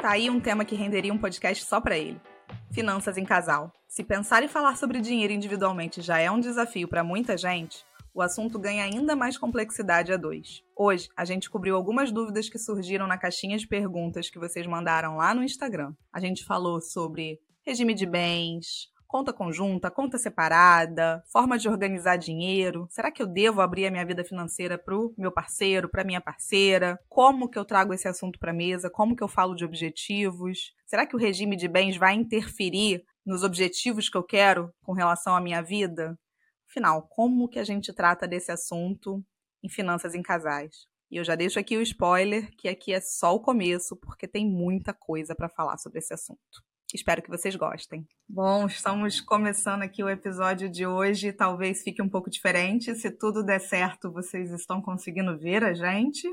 Tá aí um tema que renderia um podcast só para ele. Finanças em casal. Se pensar e falar sobre dinheiro individualmente já é um desafio para muita gente, o assunto ganha ainda mais complexidade a dois. Hoje, a gente cobriu algumas dúvidas que surgiram na caixinha de perguntas que vocês mandaram lá no Instagram. A gente falou sobre regime de bens, conta conjunta, conta separada, forma de organizar dinheiro. Será que eu devo abrir a minha vida financeira para o meu parceiro, para minha parceira? Como que eu trago esse assunto para mesa? Como que eu falo de objetivos? Será que o regime de bens vai interferir nos objetivos que eu quero com relação à minha vida? Afinal, como que a gente trata desse assunto em finanças em casais? E eu já deixo aqui o spoiler que aqui é só o começo, porque tem muita coisa para falar sobre esse assunto. Espero que vocês gostem. Bom, estamos começando aqui o episódio de hoje. Talvez fique um pouco diferente. Se tudo der certo, vocês estão conseguindo ver a gente.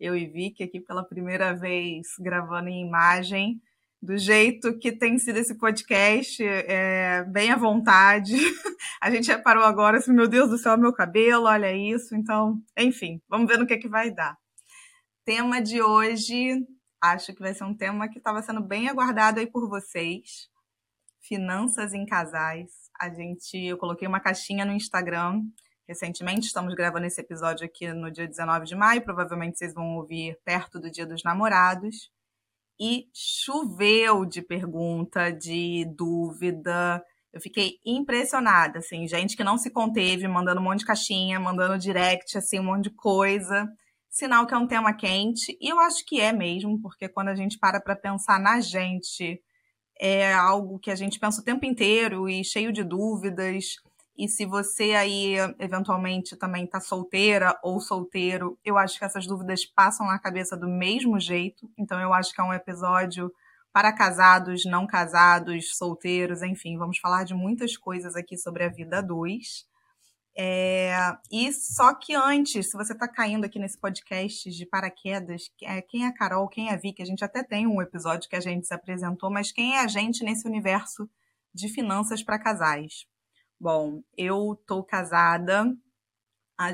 Eu e Vicky aqui pela primeira vez gravando em imagem. Do jeito que tem sido esse podcast, é, bem à vontade. A gente reparou agora assim, meu Deus do céu, meu cabelo, olha isso. Então, enfim, vamos ver no que, é que vai dar. Tema de hoje, acho que vai ser um tema que estava sendo bem aguardado aí por vocês. Finanças em casais. A gente, eu coloquei uma caixinha no Instagram recentemente, estamos gravando esse episódio aqui no dia 19 de maio, provavelmente vocês vão ouvir perto do Dia dos Namorados. E choveu de pergunta, de dúvida. Eu fiquei impressionada, assim, gente que não se conteve, mandando um monte de caixinha, mandando direct, assim, um monte de coisa sinal que é um tema quente, e eu acho que é mesmo, porque quando a gente para para pensar na gente, é algo que a gente pensa o tempo inteiro e cheio de dúvidas. E se você aí eventualmente também está solteira ou solteiro, eu acho que essas dúvidas passam na cabeça do mesmo jeito. Então eu acho que é um episódio para casados, não casados, solteiros, enfim, vamos falar de muitas coisas aqui sobre a vida dois. É, e só que antes, se você está caindo aqui nesse podcast de paraquedas, é, quem é a Carol, quem é a Vicky, a gente até tem um episódio que a gente se apresentou, mas quem é a gente nesse universo de finanças para casais? Bom, eu tô casada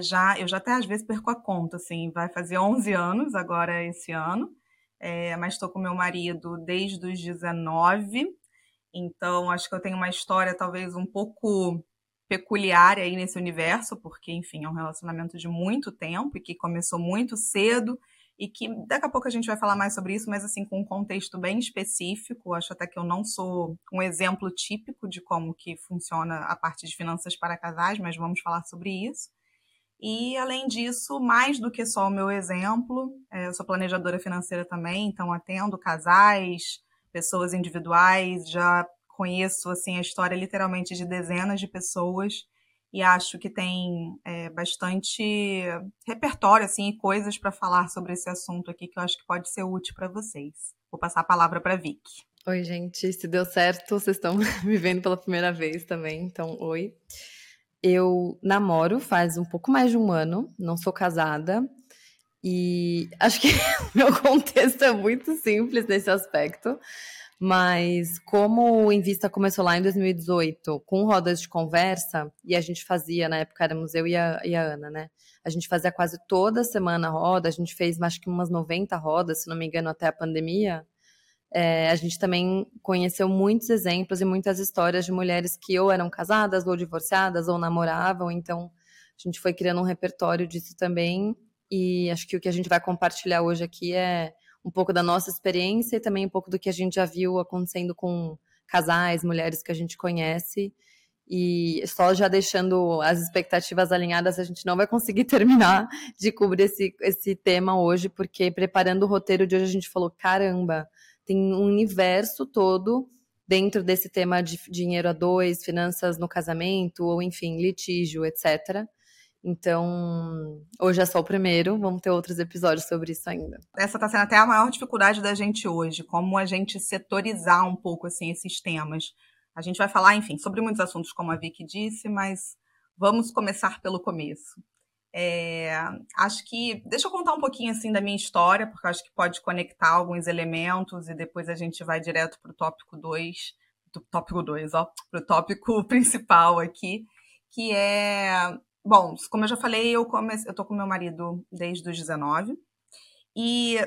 já, eu já até às vezes perco a conta, assim, vai fazer 11 anos agora esse ano, é, mas estou com meu marido desde os 19, então acho que eu tenho uma história talvez um pouco peculiar aí nesse universo, porque, enfim, é um relacionamento de muito tempo e que começou muito cedo e que daqui a pouco a gente vai falar mais sobre isso, mas assim, com um contexto bem específico. Acho até que eu não sou um exemplo típico de como que funciona a parte de finanças para casais, mas vamos falar sobre isso. E, além disso, mais do que só o meu exemplo, é, eu sou planejadora financeira também, então atendo casais, pessoas individuais, já conheço assim a história literalmente de dezenas de pessoas e acho que tem é, bastante repertório assim e coisas para falar sobre esse assunto aqui que eu acho que pode ser útil para vocês. Vou passar a palavra para Vicky. Oi, gente, se deu certo, vocês estão me vendo pela primeira vez também, então oi. Eu namoro faz um pouco mais de um ano, não sou casada. E acho que meu contexto é muito simples nesse aspecto. Mas como o Invista começou lá em 2018 com rodas de conversa, e a gente fazia, na época éramos eu e a, e a Ana, né? A gente fazia quase toda semana roda, a gente fez acho que umas 90 rodas, se não me engano, até a pandemia. É, a gente também conheceu muitos exemplos e muitas histórias de mulheres que ou eram casadas, ou divorciadas, ou namoravam, então a gente foi criando um repertório disso também. E acho que o que a gente vai compartilhar hoje aqui é um pouco da nossa experiência e também um pouco do que a gente já viu acontecendo com casais, mulheres que a gente conhece. E só já deixando as expectativas alinhadas, a gente não vai conseguir terminar de cobrir esse, esse tema hoje, porque preparando o roteiro de hoje a gente falou: caramba, tem um universo todo dentro desse tema de dinheiro a dois, finanças no casamento, ou enfim, litígio, etc. Então, hoje é só o primeiro, vamos ter outros episódios sobre isso ainda. Essa está sendo até a maior dificuldade da gente hoje, como a gente setorizar um pouco assim esses temas. A gente vai falar, enfim, sobre muitos assuntos, como a Vicky disse, mas vamos começar pelo começo. É, acho que. Deixa eu contar um pouquinho assim da minha história, porque acho que pode conectar alguns elementos e depois a gente vai direto para o tópico 2, tópico 2, ó, para o tópico principal aqui, que é Bom, como eu já falei, eu comecei, eu tô com meu marido desde os 19 e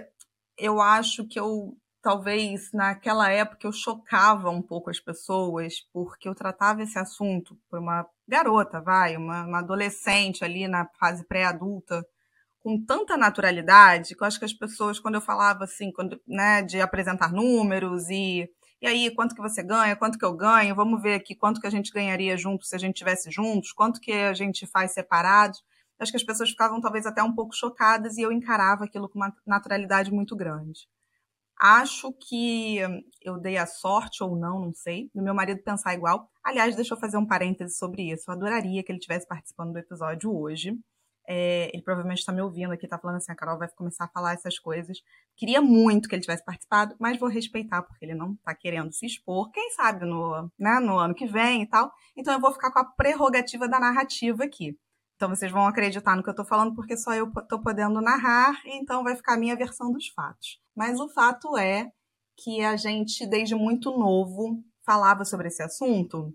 eu acho que eu talvez naquela época eu chocava um pouco as pessoas, porque eu tratava esse assunto por uma garota, vai, uma, uma adolescente ali na fase pré-adulta, com tanta naturalidade, que eu acho que as pessoas, quando eu falava assim, quando, né, de apresentar números e e aí, quanto que você ganha, quanto que eu ganho, vamos ver aqui quanto que a gente ganharia juntos se a gente estivesse juntos, quanto que a gente faz separados. Acho que as pessoas ficavam talvez até um pouco chocadas e eu encarava aquilo com uma naturalidade muito grande. Acho que eu dei a sorte ou não, não sei, do meu marido pensar igual. Aliás, deixa eu fazer um parêntese sobre isso. Eu adoraria que ele estivesse participando do episódio hoje. É, ele provavelmente está me ouvindo aqui, está falando assim, a Carol vai começar a falar essas coisas. Queria muito que ele tivesse participado, mas vou respeitar, porque ele não está querendo se expor. Quem sabe no, né, no ano que vem e tal. Então eu vou ficar com a prerrogativa da narrativa aqui. Então vocês vão acreditar no que eu estou falando, porque só eu estou podendo narrar, então vai ficar a minha versão dos fatos. Mas o fato é que a gente, desde muito novo, falava sobre esse assunto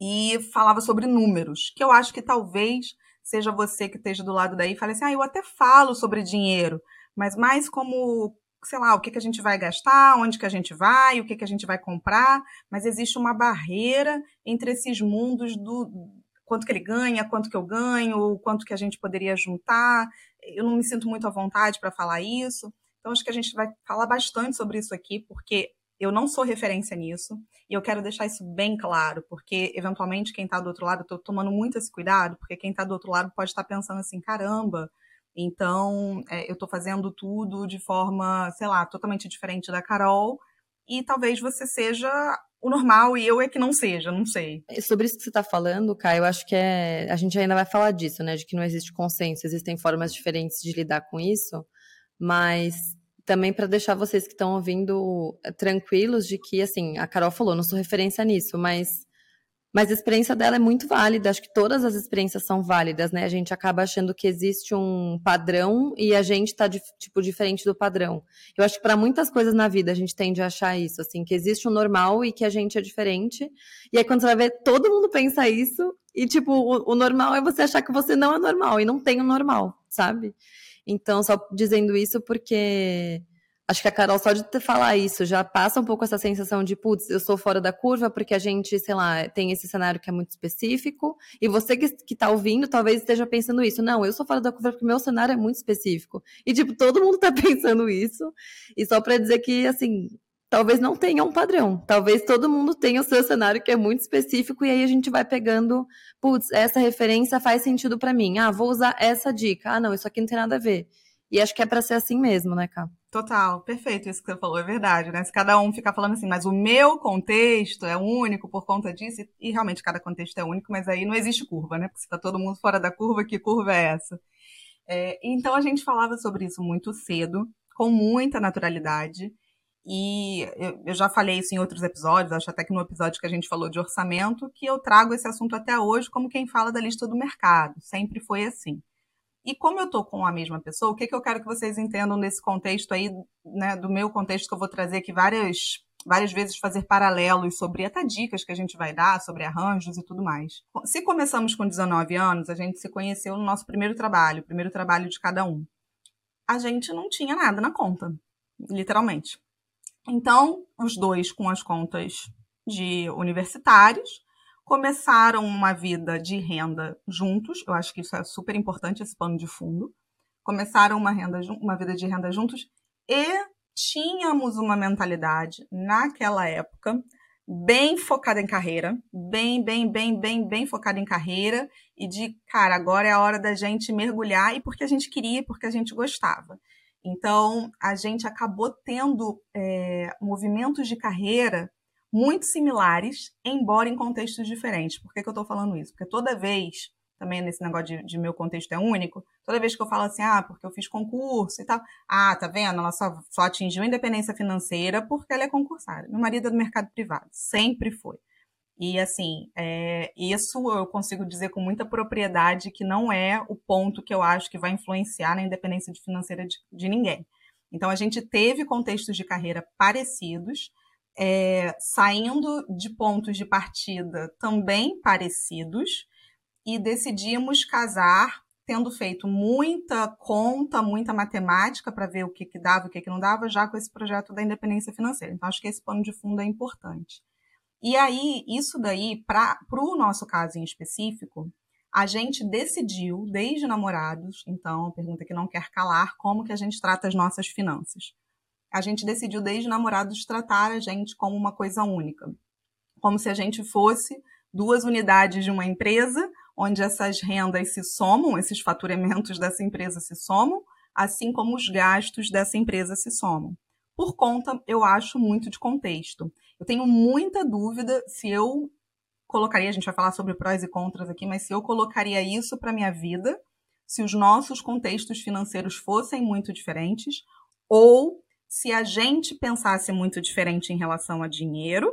e falava sobre números, que eu acho que talvez seja você que esteja do lado daí fale assim, ah, eu até falo sobre dinheiro, mas mais como, sei lá, o que, que a gente vai gastar, onde que a gente vai, o que, que a gente vai comprar, mas existe uma barreira entre esses mundos do quanto que ele ganha, quanto que eu ganho, quanto que a gente poderia juntar. Eu não me sinto muito à vontade para falar isso. Então, acho que a gente vai falar bastante sobre isso aqui, porque eu não sou referência nisso, e eu quero deixar isso bem claro, porque eventualmente quem está do outro lado, eu estou tomando muito esse cuidado, porque quem está do outro lado pode estar tá pensando assim, caramba, então é, eu estou fazendo tudo de forma, sei lá, totalmente diferente da Carol, e talvez você seja o normal e eu é que não seja, não sei. Sobre isso que você está falando, Caio, eu acho que é. A gente ainda vai falar disso, né? De que não existe consenso, existem formas diferentes de lidar com isso, mas também para deixar vocês que estão ouvindo eh, tranquilos de que, assim, a Carol falou, não sou referência nisso, mas mas a experiência dela é muito válida, acho que todas as experiências são válidas, né? A gente acaba achando que existe um padrão e a gente está tipo diferente do padrão. Eu acho que para muitas coisas na vida a gente tende a achar isso, assim, que existe um normal e que a gente é diferente. E aí quando você vai ver, todo mundo pensa isso e tipo, o, o normal é você achar que você não é normal e não tem o normal, sabe? Então, só dizendo isso porque Acho que a Carol, só de falar isso, já passa um pouco essa sensação de, putz, eu sou fora da curva, porque a gente, sei lá, tem esse cenário que é muito específico. E você que, que tá ouvindo, talvez esteja pensando isso. Não, eu sou fora da curva porque meu cenário é muito específico. E, tipo, todo mundo tá pensando isso. E só para dizer que, assim, talvez não tenha um padrão. Talvez todo mundo tenha o seu cenário que é muito específico. E aí a gente vai pegando, putz, essa referência faz sentido para mim. Ah, vou usar essa dica. Ah, não, isso aqui não tem nada a ver. E acho que é para ser assim mesmo, né, Cá? Total, perfeito isso que você falou, é verdade, né? Se cada um ficar falando assim, mas o meu contexto é único por conta disso, e realmente cada contexto é único, mas aí não existe curva, né? Porque se tá todo mundo fora da curva, que curva é essa? É, então a gente falava sobre isso muito cedo, com muita naturalidade, e eu, já falei isso em outros episódios, acho até que no episódio que a gente falou de orçamento, que eu trago esse assunto até hoje como quem fala da lista do mercado, sempre foi assim. E como eu estou com a mesma pessoa, o que, que eu quero que vocês entendam nesse contexto aí, né, do meu contexto que eu vou trazer aqui várias, várias vezes fazer paralelos sobre até dicas que a gente vai dar, sobre arranjos e tudo mais. Se começamos com 19 anos, a gente se conheceu no nosso primeiro trabalho, primeiro trabalho de cada um. A gente não tinha nada na conta, literalmente. Então, os dois com as contas de universitários, começaram uma vida de renda juntos, eu acho que isso é super importante, esse pano de fundo. Começaram uma, renda, uma vida de renda juntos e tínhamos uma mentalidade naquela época bem focada em carreira, bem, bem, bem, bem, bem focada em carreira e de, cara, agora é a hora da gente mergulhar e porque a gente queria, porque a gente gostava. Então, a gente acabou tendo é, movimentos de carreira muito similares, embora em contextos diferentes. Por que, que eu estou falando isso? Porque toda vez, também nesse negócio de, de, meu contexto é único, toda vez que eu falo assim, ah, porque eu fiz concurso e tal, ah, tá vendo? Ela só, só atingiu independência financeira porque ela é concursada. Meu marido é do mercado privado, sempre foi. E assim, é, isso eu consigo dizer com muita propriedade que não é o ponto que eu acho que vai influenciar na independência financeira de, de ninguém. Então a gente teve contextos de carreira parecidos, é, saindo de pontos de partida também parecidos e decidimos casar tendo feito muita conta, muita matemática para ver o que, que dava e o que, que não dava, já com esse projeto da independência financeira. Então, acho que esse pano de fundo é importante. E aí, isso daí, para o nosso caso em específico, a gente decidiu, desde namorados, então, pergunta que não quer calar, como que a gente trata as nossas finanças. A gente decidiu, desde namorados, tratar a gente como uma coisa única. Como se a gente fosse duas unidades de uma empresa, onde essas rendas se somam, esses faturamentos dessa empresa se somam, assim como os gastos dessa empresa se somam. Por conta, eu acho, muito de contexto. Eu tenho muita dúvida se eu colocaria, a gente vai falar sobre prós e contras aqui, mas se eu colocaria isso para minha vida, se os nossos contextos financeiros fossem muito diferentes, ou se a gente pensasse muito diferente em relação a dinheiro,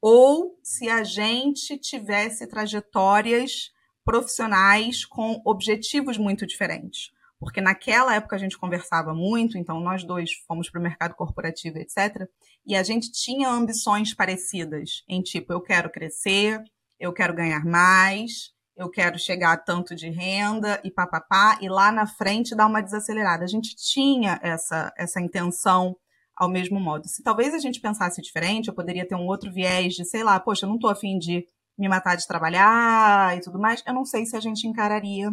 ou se a gente tivesse trajetórias profissionais com objetivos muito diferentes. Porque naquela época a gente conversava muito, então nós dois fomos para o mercado corporativo, etc. E a gente tinha ambições parecidas, em tipo, eu quero crescer, eu quero ganhar mais, eu quero chegar a tanto de renda e papapá, e lá na frente dar uma desacelerada. A gente tinha essa, essa intenção ao mesmo modo. Se talvez a gente pensasse diferente, eu poderia ter um outro viés de, sei lá, poxa, eu não estou afim de me matar de trabalhar e tudo mais, eu não sei se a gente encararia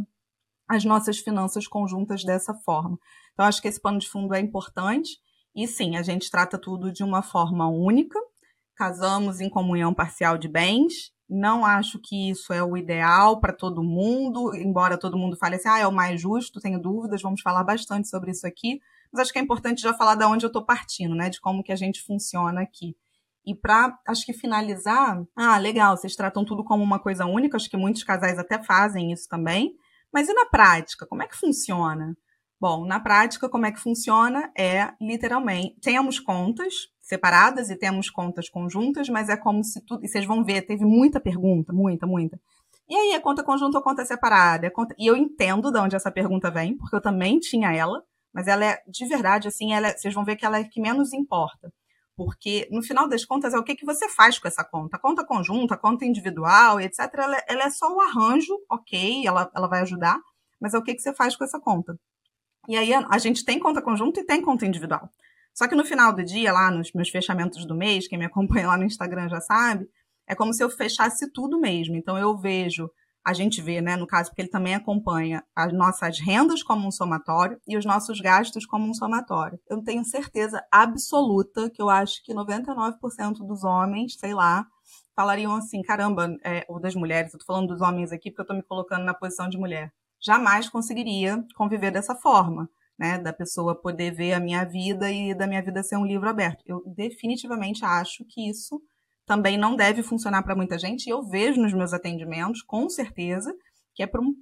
as nossas finanças conjuntas dessa forma. Então, acho que esse pano de fundo é importante. E sim, a gente trata tudo de uma forma única. Casamos em comunhão parcial de bens. Não acho que isso é o ideal para todo mundo, embora todo mundo fale assim, ah, é o mais justo, tenho dúvidas, vamos falar bastante sobre isso aqui. Mas acho que é importante já falar de onde eu estou partindo, né? De como que a gente funciona aqui. E para, acho que finalizar, ah, legal, vocês tratam tudo como uma coisa única, acho que muitos casais até fazem isso também. Mas e na prática, como é que funciona? Bom, na prática, como é que funciona é literalmente temos contas separadas e temos contas conjuntas, mas é como se tudo. E vocês vão ver, teve muita pergunta, muita, muita. E aí, é conta conjunta ou conta separada? É conta... E eu entendo de onde essa pergunta vem, porque eu também tinha ela, mas ela é, de verdade, assim, ela é... vocês vão ver que ela é que menos importa. Porque, no final das contas, é o que, que você faz com essa conta. A conta conjunta, a conta individual, etc., ela, ela é só o arranjo, ok, ela, ela vai ajudar, mas é o que, que você faz com essa conta. E aí, a, gente tem conta conjunta e tem conta individual. Só que no final do dia, lá nos meus fechamentos do mês, quem me acompanha lá no Instagram já sabe, é como se eu fechasse tudo mesmo. Então, eu vejo a gente vê, né, no caso, porque ele também acompanha as nossas rendas como um somatório e os nossos gastos como um somatório. Eu tenho certeza absoluta que eu acho que 99% dos homens, sei lá, falariam assim, caramba, é, ou das mulheres, eu tô falando dos homens aqui porque eu tô me colocando na posição de mulher. Jamais conseguiria conviver dessa forma, né, da pessoa poder ver a minha vida e da minha vida ser um livro aberto. Eu definitivamente acho que isso também não deve funcionar para muita gente, e eu vejo nos meus atendimentos, com certeza, que é para um,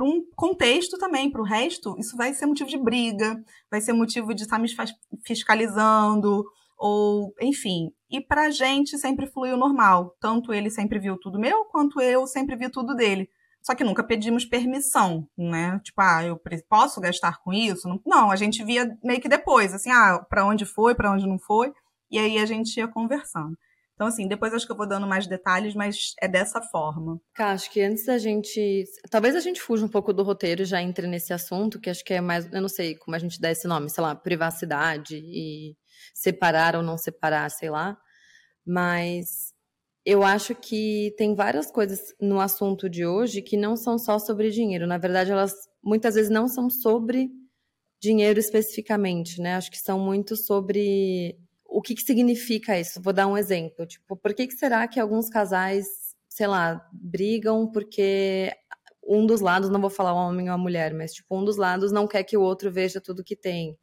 um contexto também, para o resto, isso vai ser motivo de briga, vai ser motivo de estar me fiscalizando, ou enfim. E para a gente sempre fluiu normal, tanto ele sempre viu tudo meu, quanto eu sempre vi tudo dele. Só que nunca pedimos permissão, né? Tipo, ah, eu posso gastar com isso? Não, a gente via meio que depois, assim, ah, para onde foi, para onde não foi, e aí a gente ia conversando. Então, assim, depois acho que eu vou dando mais detalhes, mas é dessa forma. Cá, acho que antes da gente. Talvez a gente fuja um pouco do roteiro e já entre nesse assunto, que acho que é mais. Eu não sei como a gente dá esse nome, sei lá, privacidade e separar ou não separar, sei lá. Mas eu acho que tem várias coisas no assunto de hoje que não são só sobre dinheiro. Na verdade, elas muitas vezes não são sobre dinheiro especificamente, né? Acho que são muito sobre o que, que significa isso? Vou dar um exemplo. Tipo, por que, que será que alguns casais, sei lá, brigam porque um dos lados, não vou falar homem ou uma mulher, mas tipo, um dos lados não quer que o outro veja tudo que tem.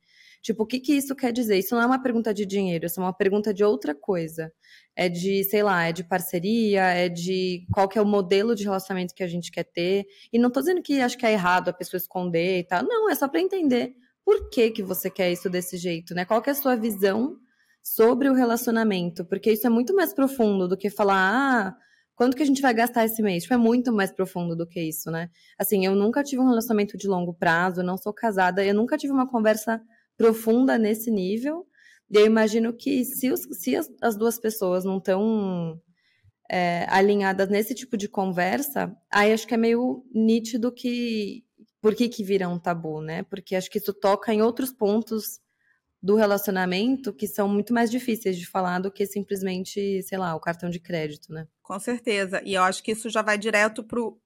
Tipo, o que, que isso quer dizer? Isso não é uma pergunta de dinheiro, isso é uma pergunta de outra coisa. É de, sei lá, é de parceria, é de qual que é o modelo de relacionamento que a gente quer ter. E não tô dizendo que acho que é errado a pessoa esconder e tal. Não, é só para entender por que, que você quer isso desse jeito, né? Qual que é a sua visão sobre o relacionamento, porque isso é muito mais profundo do que falar, ah, quanto que a gente vai gastar esse mês? Tipo, é muito mais profundo do que isso, né? Assim, eu nunca tive um relacionamento de longo prazo, não sou casada, eu nunca tive uma conversa profunda nesse nível. E eu imagino que se, os, se as, as, duas pessoas não estão é, alinhadas nesse tipo de conversa, aí acho que é meio nítido que por que que vira um tabu, né? Porque acho que isso toca em outros pontos do relacionamento que são muito mais difíceis de falar do que simplesmente, sei lá, o cartão de crédito, né? Com certeza. E eu acho que isso já vai direto pro.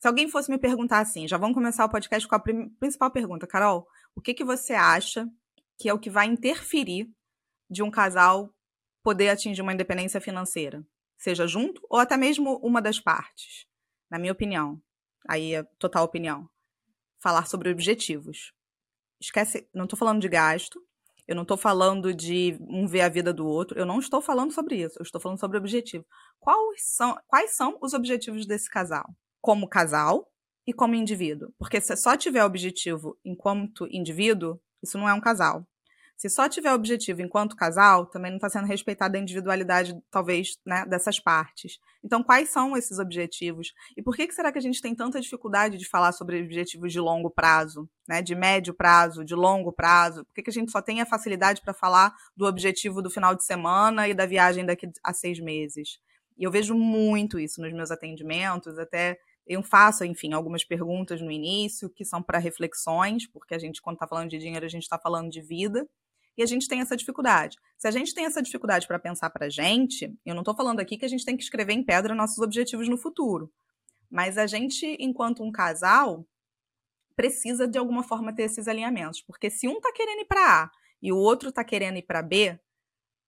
Se alguém fosse me perguntar assim, já vamos começar o podcast com a principal pergunta, Carol, o que que você acha que é o que vai interferir de um casal poder atingir uma independência financeira? Seja junto ou até mesmo uma das partes, na minha opinião. Aí é total opinião. Falar sobre objetivos. Esquece, não estou falando de gasto, eu não estou falando de um ver a vida do outro, eu não estou falando sobre isso, eu estou falando sobre objetivo. Quais são, quais são os objetivos desse casal? Como casal e como indivíduo. Porque se só tiver objetivo enquanto indivíduo, isso não é um casal. Se só tiver objetivo enquanto casal, também não está sendo respeitada a individualidade, talvez, né, dessas partes. Então, quais são esses objetivos? E por que, que será que a gente tem tanta dificuldade de falar sobre objetivos de longo prazo, né, de médio prazo, de longo prazo? Por que, que a gente só tem a facilidade para falar do objetivo do final de semana e da viagem daqui a seis meses? E eu vejo muito isso nos meus atendimentos, até eu faço, enfim, algumas perguntas no início que são para reflexões, porque a gente, quando está falando de dinheiro, a gente está falando de vida e a gente tem essa dificuldade. Se a gente tem essa dificuldade para pensar para a gente, eu não estou falando aqui que a gente tem que escrever em pedra nossos objetivos no futuro, mas a gente, enquanto um casal, precisa de alguma forma ter esses alinhamentos, porque se um está querendo ir para A e o outro está querendo ir para B,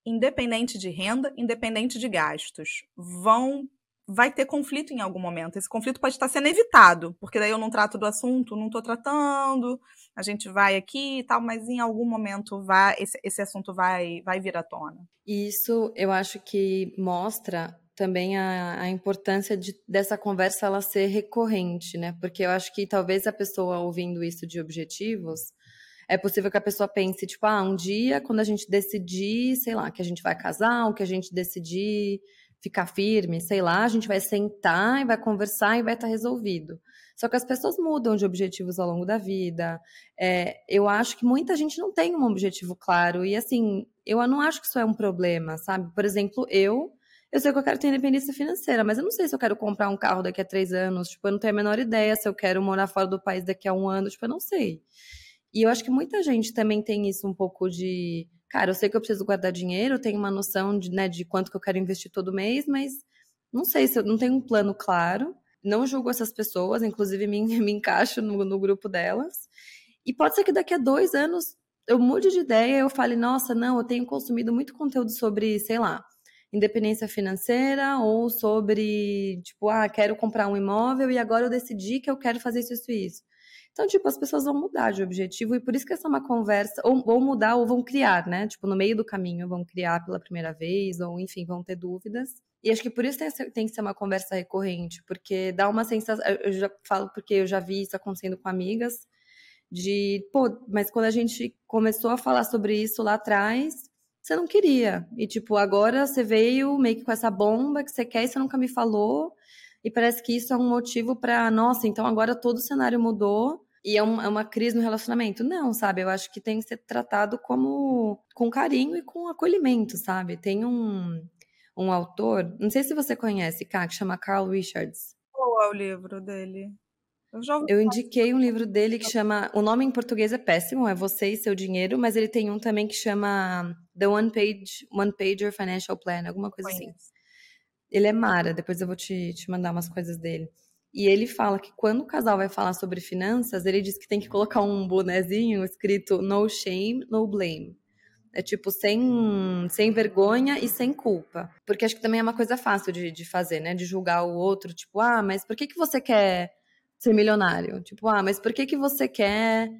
independente de renda, independente de gastos, vão vai ter conflito em algum momento. Esse conflito pode estar sendo evitado, porque daí eu não trato do assunto, não estou tratando, a gente vai aqui e tal, mas em algum momento vai esse, esse assunto vai, vai vir à tona. Isso eu acho que mostra também a, a importância de, dessa conversa ela ser recorrente, né? Porque eu acho que talvez a pessoa ouvindo isso de objetivos, é possível que a pessoa pense, tipo, ah, um dia quando a gente decidir, sei lá, que a gente vai casar, ou que a gente decidir ficar firme, sei lá, a gente vai sentar e vai conversar e vai estar tá resolvido. Só que as pessoas mudam de objetivos ao longo da vida. É, eu acho que muita gente não tem um objetivo claro. E assim, eu não acho que isso é um problema, sabe? Por exemplo, eu. Eu sei que eu quero ter independência financeira, mas eu não sei se eu quero comprar um carro daqui a três anos. Tipo, eu não tenho a menor ideia se eu quero morar fora do país daqui a um ano. Tipo, eu não sei. E eu acho que muita gente também tem isso um pouco de cara, eu sei que eu preciso guardar dinheiro, tenho uma noção de, né, de quanto que eu quero investir todo mês, mas não sei se eu não tenho um plano claro. Não julgo essas pessoas, inclusive me, me encaixo no, no grupo delas. E pode ser que daqui a dois anos eu mude de ideia, eu fale, nossa, não, eu tenho consumido muito conteúdo sobre, sei lá, independência financeira ou sobre, tipo, ah, quero comprar um imóvel e agora eu decidi que eu quero fazer isso, isso e isso. Então, tipo, as pessoas vão mudar de objetivo e por isso que essa é uma conversa, ou vão mudar ou vão criar, né? Tipo, no meio do caminho vão criar pela primeira vez, ou enfim, vão ter dúvidas. E acho que por isso tem, tem que ser uma conversa recorrente, porque dá uma sensação. Eu já falo porque eu já vi isso acontecendo com amigas, de, pô, mas quando a gente começou a falar sobre isso lá atrás, você não queria. E, tipo, agora você veio meio que com essa bomba que você quer e você nunca me falou. E parece que isso é um motivo para, nossa, então agora todo o cenário mudou e é, um, é, uma crise no relacionamento. Não, sabe? Eu acho que tem que ser tratado como com carinho e com acolhimento, sabe? Tem um, um autor, não sei se você conhece, Cá, que chama Carl Richards. Qual é o livro dele? Eu, já eu indiquei um livro dele que chama. O nome em português é péssimo, é Você e Seu Dinheiro, mas ele tem um também que chama The One Page One Pager Financial Plan, alguma coisa assim. Conheço. assim. Ele é Mara, depois eu vou te, te mandar umas coisas dele. E ele fala que quando o casal vai falar sobre finanças, ele diz que tem que colocar um bonezinho escrito no shame, no blame. É tipo, sem, sem vergonha e sem culpa. Porque acho que também é uma coisa fácil de, de fazer, né? De julgar o outro, tipo, ah, mas por que, que você quer ser milionário? Tipo, ah, mas por que, que você quer.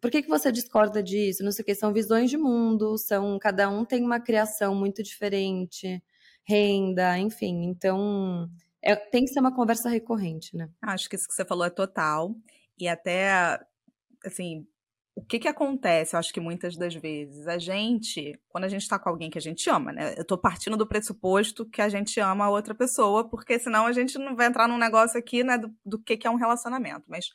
Por que, que você discorda disso? Não sei o que, são visões de mundo, são. Cada um tem uma criação muito diferente, renda, enfim. Então, é, tem que ser uma conversa recorrente, né? Acho que isso que você falou é total. E até, assim, o que que acontece, eu acho que muitas das vezes, a gente, quando a gente tá com alguém que a gente ama, né? Eu tô partindo do pressuposto que a gente ama a outra pessoa, porque senão a gente não vai entrar num negócio aqui, né, do, do que que é um relacionamento. Mas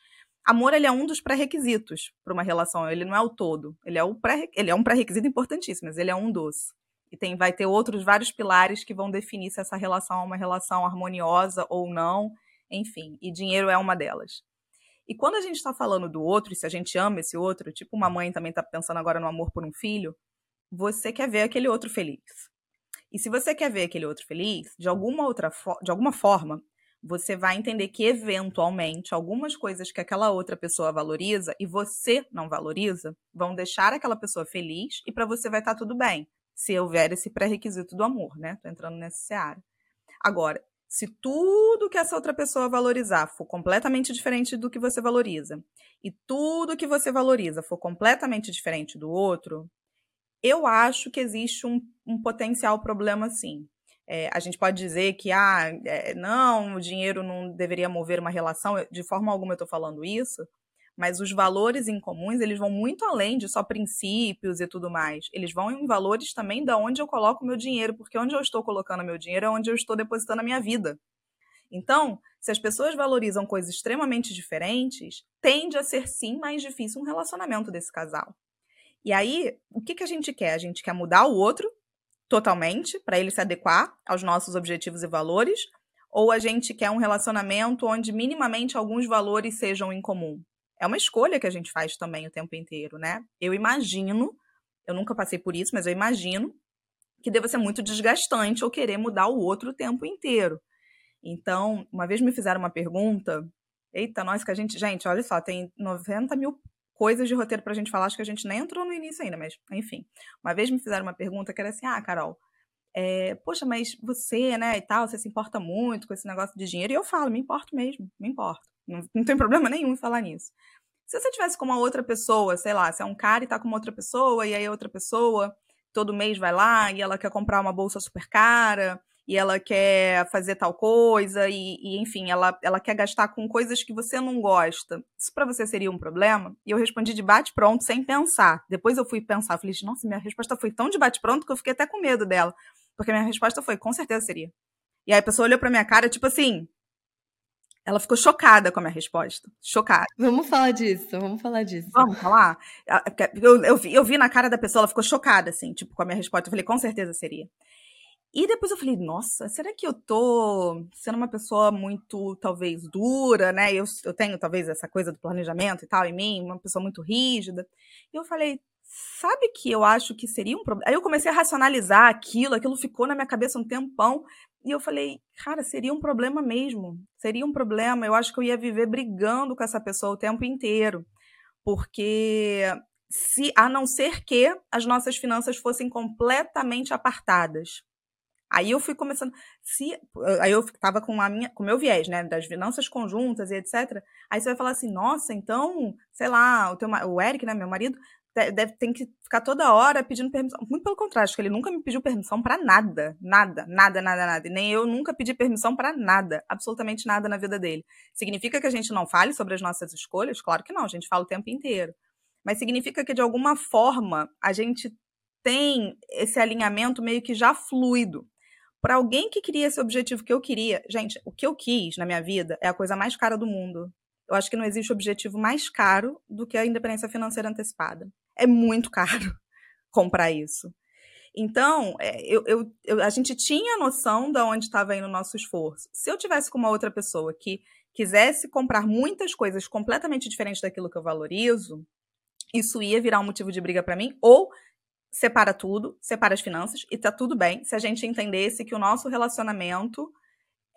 amor, ele é um dos pré-requisitos para uma relação, ele não é o todo. Ele é, o pré, ele é um pré-requisito importantíssimo, mas ele é um dos. E tem, vai ter outros vários pilares que vão definir se essa relação é uma relação harmoniosa ou não, enfim. E dinheiro é uma delas. E quando a gente está falando do outro, e se a gente ama esse outro, tipo uma mãe também está pensando agora no amor por um filho, você quer ver aquele outro feliz. E se você quer ver aquele outro feliz, de alguma outra de alguma forma, você vai entender que eventualmente algumas coisas que aquela outra pessoa valoriza e você não valoriza vão deixar aquela pessoa feliz e para você vai estar tá tudo bem, se houver esse pré-requisito do amor, né? Tô entrando nessa seara. Agora, se tudo que essa outra pessoa valorizar for completamente diferente do que você valoriza, e tudo que você valoriza for completamente diferente do outro, eu acho que existe um, um potencial problema sim. É, a gente pode dizer que, ah, é, não, o dinheiro não deveria mover uma relação, de forma alguma eu estou falando isso, mas os valores em comuns, eles vão muito além de só princípios e tudo mais. Eles vão em valores também da onde eu coloco meu dinheiro, porque onde eu estou colocando meu dinheiro é onde eu estou depositando a minha vida. Então, se as pessoas valorizam coisas extremamente diferentes, tende a ser sim mais difícil um relacionamento desse casal. E aí, o que, que a gente quer? A gente quer mudar o outro totalmente para ele se adequar aos nossos objetivos e valores, ou a gente quer um relacionamento onde minimamente alguns valores sejam em comum? É uma escolha que a gente faz também o tempo inteiro, né? Eu imagino, eu nunca passei por isso, mas eu imagino que deva ser muito desgastante ou querer mudar o outro o tempo inteiro. Então, uma vez me fizeram uma pergunta, eita, nós que a gente, gente, olha só, tem 90 mil coisas de roteiro pra gente falar, acho que a gente nem entrou no início ainda, mas enfim. Uma vez me fizeram uma pergunta que era assim, ah, Carol, é, poxa, mas você, né, e tal, você se importa muito com esse negócio de dinheiro? E eu falo, me importo mesmo, me importo. Não, não tem problema nenhum em falar nisso. Se você tivesse com uma outra pessoa, sei lá, se é um cara e tá com uma outra pessoa, e aí a outra pessoa todo mês vai lá e ela quer comprar uma bolsa super cara, e ela quer fazer tal coisa, e, e enfim, ela, ela quer gastar com coisas que você não gosta. Isso para você seria um problema? E eu respondi de bate-pronto, sem pensar. Depois eu fui pensar, falei, nossa, minha resposta foi tão de bate-pronto que eu fiquei até com medo dela. Porque minha resposta foi, com certeza seria. E aí a pessoa olhou pra minha cara, tipo assim, ela ficou chocada com a minha resposta. Chocada. Vamos falar disso, vamos falar disso. Vamos falar? Eu, eu, vi, eu vi na cara da pessoa, ela ficou chocada, assim, tipo, com a minha resposta. Eu falei, com certeza seria. E depois eu falei, nossa, será que eu tô sendo uma pessoa muito, talvez, dura, né? Eu, eu tenho, talvez, essa coisa do planejamento e tal em mim, uma pessoa muito rígida. E eu falei, sabe que eu acho que seria um problema? Aí eu comecei a racionalizar aquilo, aquilo ficou na minha cabeça um tempão. E eu falei, cara, seria um problema mesmo. Seria um problema. Eu acho que eu ia viver brigando com essa pessoa o tempo inteiro. Porque se a não ser que as nossas finanças fossem completamente apartadas. Aí eu fui começando, se aí eu estava com a minha, com meu viés, né, das finanças conjuntas e etc. Aí você vai falar assim: "Nossa, então, sei lá, o teu o Eric, né, meu marido, deve, tem que ficar toda hora pedindo permissão. Muito pelo contrário, acho que ele nunca me pediu permissão para nada. Nada, nada, nada, nada. E nem eu nunca pedi permissão para nada. Absolutamente nada na vida dele. Significa que a gente não fale sobre as nossas escolhas? Claro que não, a gente fala o tempo inteiro. Mas significa que, de alguma forma, a gente tem esse alinhamento meio que já fluido. Para alguém que queria esse objetivo que eu queria, gente, o que eu quis na minha vida é a coisa mais cara do mundo. Eu acho que não existe objetivo mais caro do que a independência financeira antecipada é muito caro comprar isso. Então, é, eu, eu, eu, a gente tinha noção de onde estava indo o nosso esforço. Se eu tivesse com uma outra pessoa que quisesse comprar muitas coisas completamente diferentes daquilo que eu valorizo, isso ia virar um motivo de briga para mim, ou separa tudo, separa as finanças, e tá tudo bem se a gente entendesse que o nosso relacionamento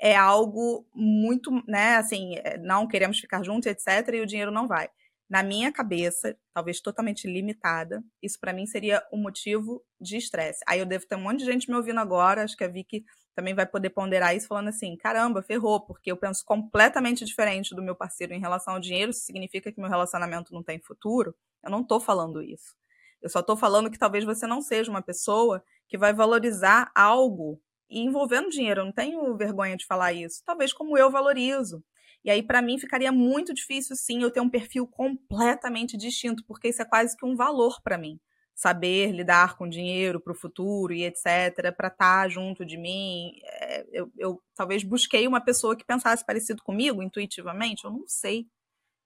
é algo muito, né, assim, é, não queremos ficar juntos, etc, e o dinheiro não vai na minha cabeça, talvez totalmente limitada, isso para mim seria um motivo de estresse. Aí eu devo ter um monte de gente me ouvindo agora, acho que a Vicky também vai poder ponderar isso, falando assim: caramba, ferrou, porque eu penso completamente diferente do meu parceiro em relação ao dinheiro, isso significa que meu relacionamento não tem futuro. Eu não tô falando isso. Eu só tô falando que talvez você não seja uma pessoa que vai valorizar algo e envolvendo dinheiro. Eu não tenho vergonha de falar isso. Talvez como eu valorizo. E aí, para mim, ficaria muito difícil, sim, eu ter um perfil completamente distinto, porque isso é quase que um valor para mim. Saber lidar com dinheiro para o futuro e etc., para estar tá junto de mim. É, eu, eu, talvez busquei uma pessoa que pensasse parecido comigo, intuitivamente, eu não sei.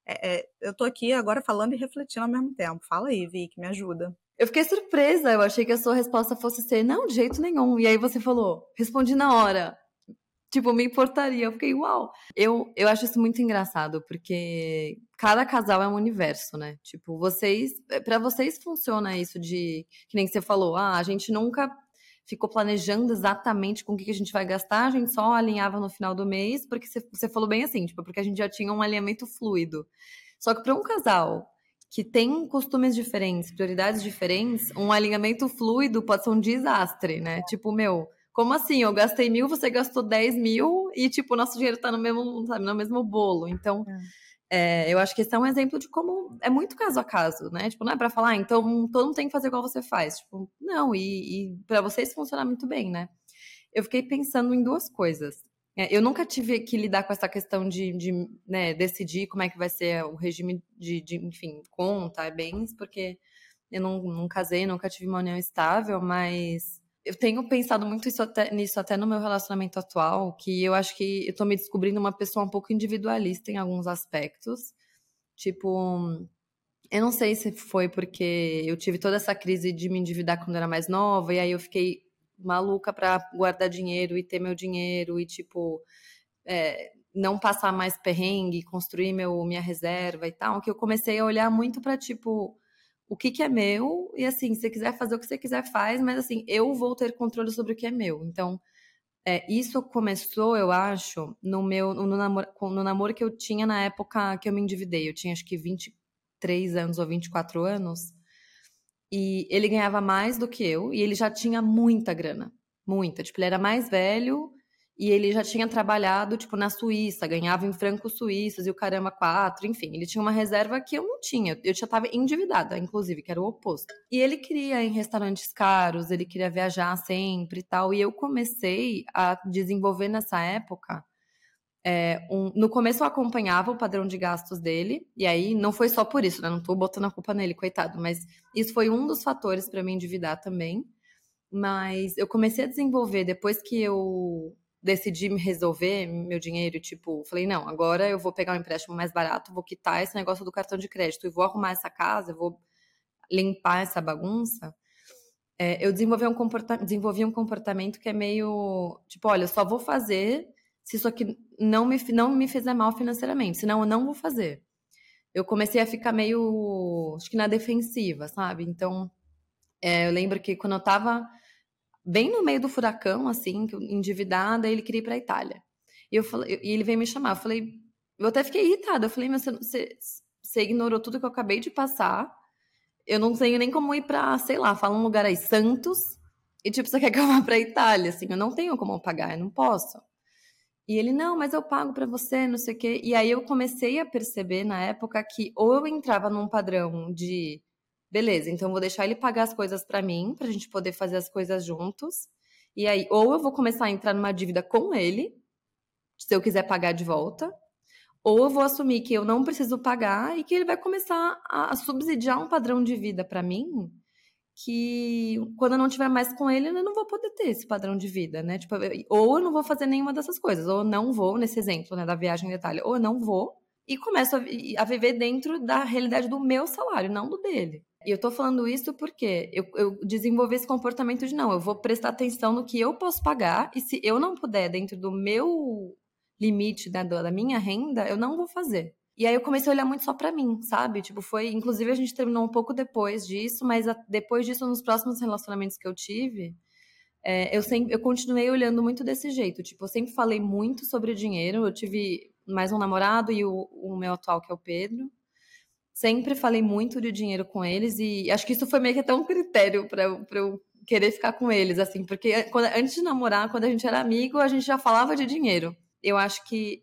É, é, eu tô aqui agora falando e refletindo ao mesmo tempo. Fala aí, Vic, me ajuda. Eu fiquei surpresa, eu achei que a sua resposta fosse ser não, de jeito nenhum. E aí você falou, respondi na hora. Tipo, me importaria. Eu fiquei, uau. Eu, eu acho isso muito engraçado, porque cada casal é um universo, né? Tipo, vocês, para vocês funciona isso de, que nem você falou, ah, a gente nunca ficou planejando exatamente com o que a gente vai gastar, a gente só alinhava no final do mês, porque você falou bem assim, tipo, porque a gente já tinha um alinhamento fluido. Só que para um casal que tem costumes diferentes, prioridades diferentes, um alinhamento fluido pode ser um desastre, né? Tipo, meu, como assim? Eu gastei mil, você gastou 10 mil e, tipo, o nosso dinheiro tá no mesmo, sabe, no mesmo bolo. Então, é. É, eu acho que esse é um exemplo de como é muito caso a caso, né? Tipo, não é pra falar, ah, então todo mundo tem que fazer igual você faz. Tipo, não, e, e para vocês funcionar muito bem, né? Eu fiquei pensando em duas coisas. É, eu nunca tive que lidar com essa questão de, de né, decidir como é que vai ser o regime de, de enfim, conta, bens, porque eu não, não casei, nunca tive uma união estável, mas eu tenho pensado muito até, nisso até no meu relacionamento atual, que eu acho que eu tô me descobrindo uma pessoa um pouco individualista em alguns aspectos. Tipo, eu não sei se foi porque eu tive toda essa crise de me endividar quando eu era mais nova, e aí eu fiquei maluca para guardar dinheiro e ter meu dinheiro e, tipo, é, não passar mais perrengue, construir meu, minha reserva e tal, que eu comecei a olhar muito para, tipo, o que, que é meu, e assim, se você quiser fazer o que você quiser, faz, mas assim, eu vou ter controle sobre o que é meu. Então, é, isso começou, eu acho, no meu no namoro, no namoro que eu tinha na época que eu me endividei. Eu tinha acho que 23 anos ou 24 anos. E ele ganhava mais do que eu e ele já tinha muita grana. Muita. Tipo, ele era mais velho e ele já tinha trabalhado, tipo, na Suíça, ganhava em francos suíços e o caramba quatro, enfim. Ele tinha uma reserva que eu não tinha. Eu já estava endividada, inclusive, que era o oposto. E ele queria em restaurantes caros, ele queria viajar sempre e tal. E eu comecei a desenvolver nessa época é, um, no começo eu acompanhava o padrão de gastos dele, e aí não foi só por isso, né? Não tô botando a culpa nele, coitado, mas isso foi um dos fatores para me endividar também. Mas eu comecei a desenvolver depois que eu decidi me resolver meu dinheiro, tipo, falei, não, agora eu vou pegar um empréstimo mais barato, vou quitar esse negócio do cartão de crédito e vou arrumar essa casa, vou limpar essa bagunça. É, eu desenvolvi um, comporta desenvolvi um comportamento que é meio, tipo, olha, eu só vou fazer se isso aqui não me, não me fizer mal financeiramente, senão eu não vou fazer. Eu comecei a ficar meio, acho que na defensiva, sabe? Então, é, eu lembro que quando eu tava bem no meio do furacão, assim, endividada, ele queria ir pra Itália. E, eu falei, e ele veio me chamar. Eu falei, eu até fiquei irritada. Eu falei, mas você, você ignorou tudo que eu acabei de passar. Eu não tenho nem como ir pra, sei lá, fala um lugar aí, Santos. E tipo, você quer que eu vá pra Itália? Assim, eu não tenho como pagar, eu não posso. E ele, não, mas eu pago para você, não sei o quê. E aí eu comecei a perceber na época que ou eu entrava num padrão de, beleza, então vou deixar ele pagar as coisas para mim, pra gente poder fazer as coisas juntos. E aí, ou eu vou começar a entrar numa dívida com ele, se eu quiser pagar de volta, ou eu vou assumir que eu não preciso pagar e que ele vai começar a subsidiar um padrão de vida para mim que quando eu não estiver mais com ele, eu não vou poder ter esse padrão de vida, né? Tipo, ou eu não vou fazer nenhuma dessas coisas, ou não vou, nesse exemplo, né, da viagem em detalhe, ou eu não vou e começo a, a viver dentro da realidade do meu salário, não do dele. E eu tô falando isso porque eu, eu desenvolvi esse comportamento de não, eu vou prestar atenção no que eu posso pagar e se eu não puder, dentro do meu limite, né, da minha renda, eu não vou fazer. E aí eu comecei a olhar muito só para mim, sabe? Tipo, foi. Inclusive, a gente terminou um pouco depois disso, mas a, depois disso, nos próximos relacionamentos que eu tive, é, eu, sempre, eu continuei olhando muito desse jeito. Tipo, eu sempre falei muito sobre dinheiro. Eu tive mais um namorado e o, o meu atual, que é o Pedro. Sempre falei muito de dinheiro com eles e acho que isso foi meio que até um critério para eu querer ficar com eles, assim, porque quando, antes de namorar, quando a gente era amigo, a gente já falava de dinheiro. Eu acho que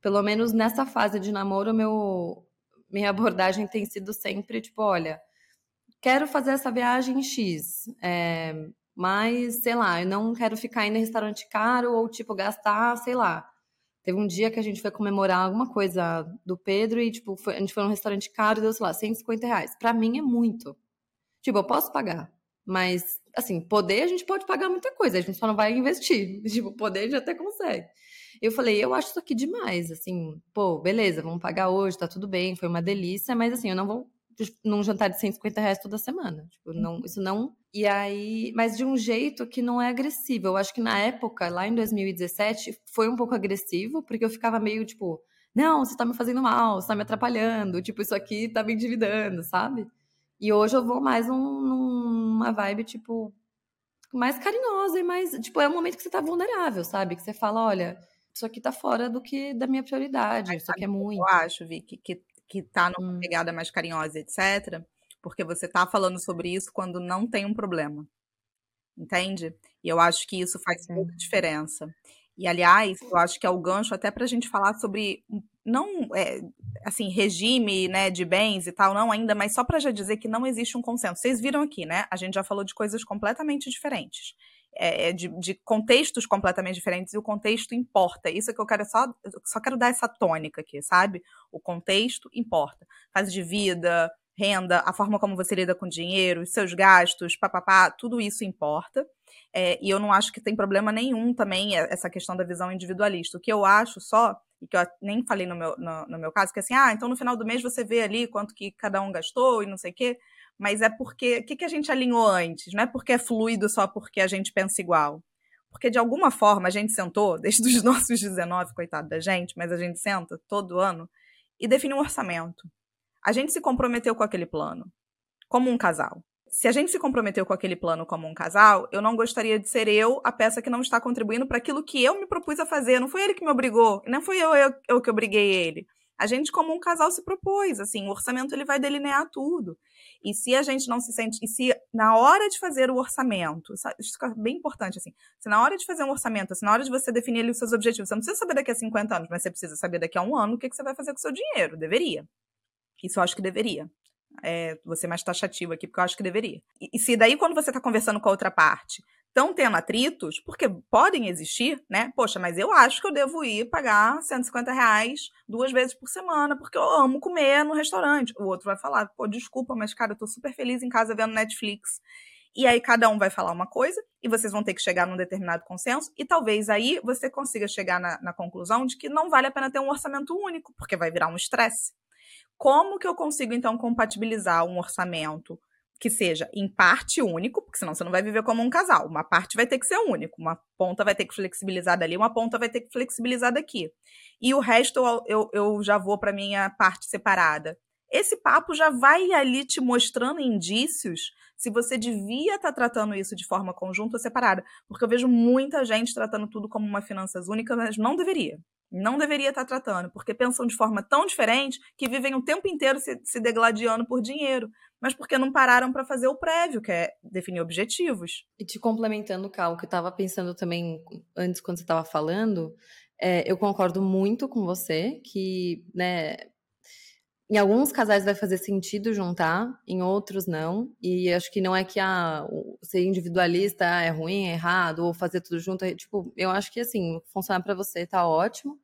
pelo menos nessa fase de namoro, meu, minha abordagem tem sido sempre tipo, olha, quero fazer essa viagem X, é, mas, sei lá, eu não quero ficar indo em restaurante caro ou, tipo, gastar, sei lá. Teve um dia que a gente foi comemorar alguma coisa do Pedro e, tipo, foi, a gente foi num restaurante caro e deu, sei lá, 150 reais. Pra mim é muito. Tipo, eu posso pagar, mas, assim, poder a gente pode pagar muita coisa, a gente só não vai investir. Tipo, poder a gente até consegue. Eu falei, eu acho isso aqui demais, assim, pô, beleza, vamos pagar hoje, tá tudo bem, foi uma delícia, mas assim, eu não vou num jantar de 150 reais toda semana. Tipo, não, isso não. E aí, mas de um jeito que não é agressivo. Eu acho que na época, lá em 2017, foi um pouco agressivo, porque eu ficava meio tipo, não, você tá me fazendo mal, você tá me atrapalhando, tipo, isso aqui tá me endividando, sabe? E hoje eu vou mais num, numa vibe, tipo, mais carinhosa e mais, tipo, é um momento que você tá vulnerável, sabe? Que você fala, olha, isso aqui tá fora do que da minha prioridade, Mas, isso aqui é muito. Eu acho, Vicky, que, que tá numa hum. pegada mais carinhosa, etc., porque você tá falando sobre isso quando não tem um problema. Entende? E eu acho que isso faz Sim. muita diferença. E, aliás, eu acho que é o gancho até para a gente falar sobre, não, é, assim, regime, né, de bens e tal, não ainda, mas só para já dizer que não existe um consenso. Vocês viram aqui, né? A gente já falou de coisas completamente diferentes. É, é de, de, contextos completamente diferentes e o contexto importa. Isso é que eu quero só, só quero dar essa tônica aqui, sabe? O contexto importa. Fase de vida, renda, a forma como você lida com dinheiro, os seus gastos, papapá, tudo isso importa. É, e eu não acho que tem problema nenhum também é, essa questão da visão individualista. O que eu acho só, e que eu nem falei no meu, no, no meu caso, que é assim, ah, então no final do mês você vê ali quanto que cada um gastou e não sei o quê, mas é porque, o que, que a gente alinhou antes? Não é porque é fluido só porque a gente pensa igual. Porque de alguma forma a gente sentou, desde os nossos 19, coitado da gente, mas a gente senta todo ano e define um orçamento. A gente se comprometeu com aquele plano, como um casal se a gente se comprometeu com aquele plano como um casal, eu não gostaria de ser eu a peça que não está contribuindo para aquilo que eu me propus a fazer. Não foi ele que me obrigou, não foi eu, eu, eu que obriguei ele. A gente, como um casal, se propôs. Assim, o orçamento ele vai delinear tudo. E se a gente não se sente. E se na hora de fazer o orçamento, isso fica bem importante, assim. Se na hora de fazer um orçamento, se na hora de você definir ali os seus objetivos, você não precisa saber daqui a 50 anos, mas você precisa saber daqui a um ano o que, que você vai fazer com o seu dinheiro. Deveria. Isso eu acho que deveria é, vou ser mais taxativo aqui, porque eu acho que deveria. E, e se daí, quando você está conversando com a outra parte, estão tendo atritos, porque podem existir, né? Poxa, mas eu acho que eu devo ir pagar 150 reais duas vezes por semana, porque eu amo comer no restaurante. O outro vai falar, pô, desculpa, mas cara, eu tô super feliz em casa vendo Netflix. E aí cada um vai falar uma coisa e vocês vão ter que chegar num determinado consenso e talvez aí você consiga chegar na, na conclusão de que não vale a pena ter um orçamento único, porque vai virar um estresse. Como que eu consigo, então, compatibilizar um orçamento que seja em parte único, porque senão você não vai viver como um casal. Uma parte vai ter que ser único, uma ponta vai ter que flexibilizar dali, uma ponta vai ter que flexibilizar daqui. E o resto eu, eu, já vou para minha parte separada. Esse papo já vai ali te mostrando indícios se você devia estar tá tratando isso de forma conjunta ou separada. Porque eu vejo muita gente tratando tudo como uma finanças única, mas não deveria não deveria estar tratando, porque pensam de forma tão diferente que vivem o tempo inteiro se, se degladiando por dinheiro, mas porque não pararam para fazer o prévio, que é definir objetivos. E te complementando, Cal, que eu estava pensando também antes quando você estava falando, é, eu concordo muito com você que, né, em alguns casais vai fazer sentido juntar, em outros não. E acho que não é que ah, ser individualista é ruim, é errado, ou fazer tudo junto. É, tipo, eu acho que assim, funcionar para você tá ótimo.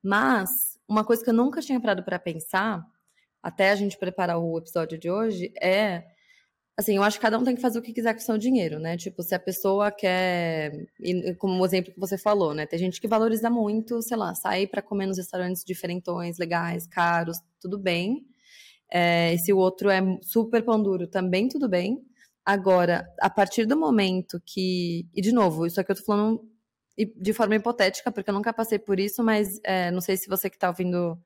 Mas uma coisa que eu nunca tinha parado para pensar, até a gente preparar o episódio de hoje, é assim, eu acho que cada um tem que fazer o que quiser com o seu dinheiro, né? Tipo, se a pessoa quer, como o exemplo que você falou, né? Tem gente que valoriza muito, sei lá, sair para comer nos restaurantes diferentões, legais, caros, tudo bem. É, se o outro é super pão duro, também tudo bem. Agora, a partir do momento que. E, de novo, isso aqui eu tô falando de forma hipotética, porque eu nunca passei por isso, mas é, não sei se você que está ouvindo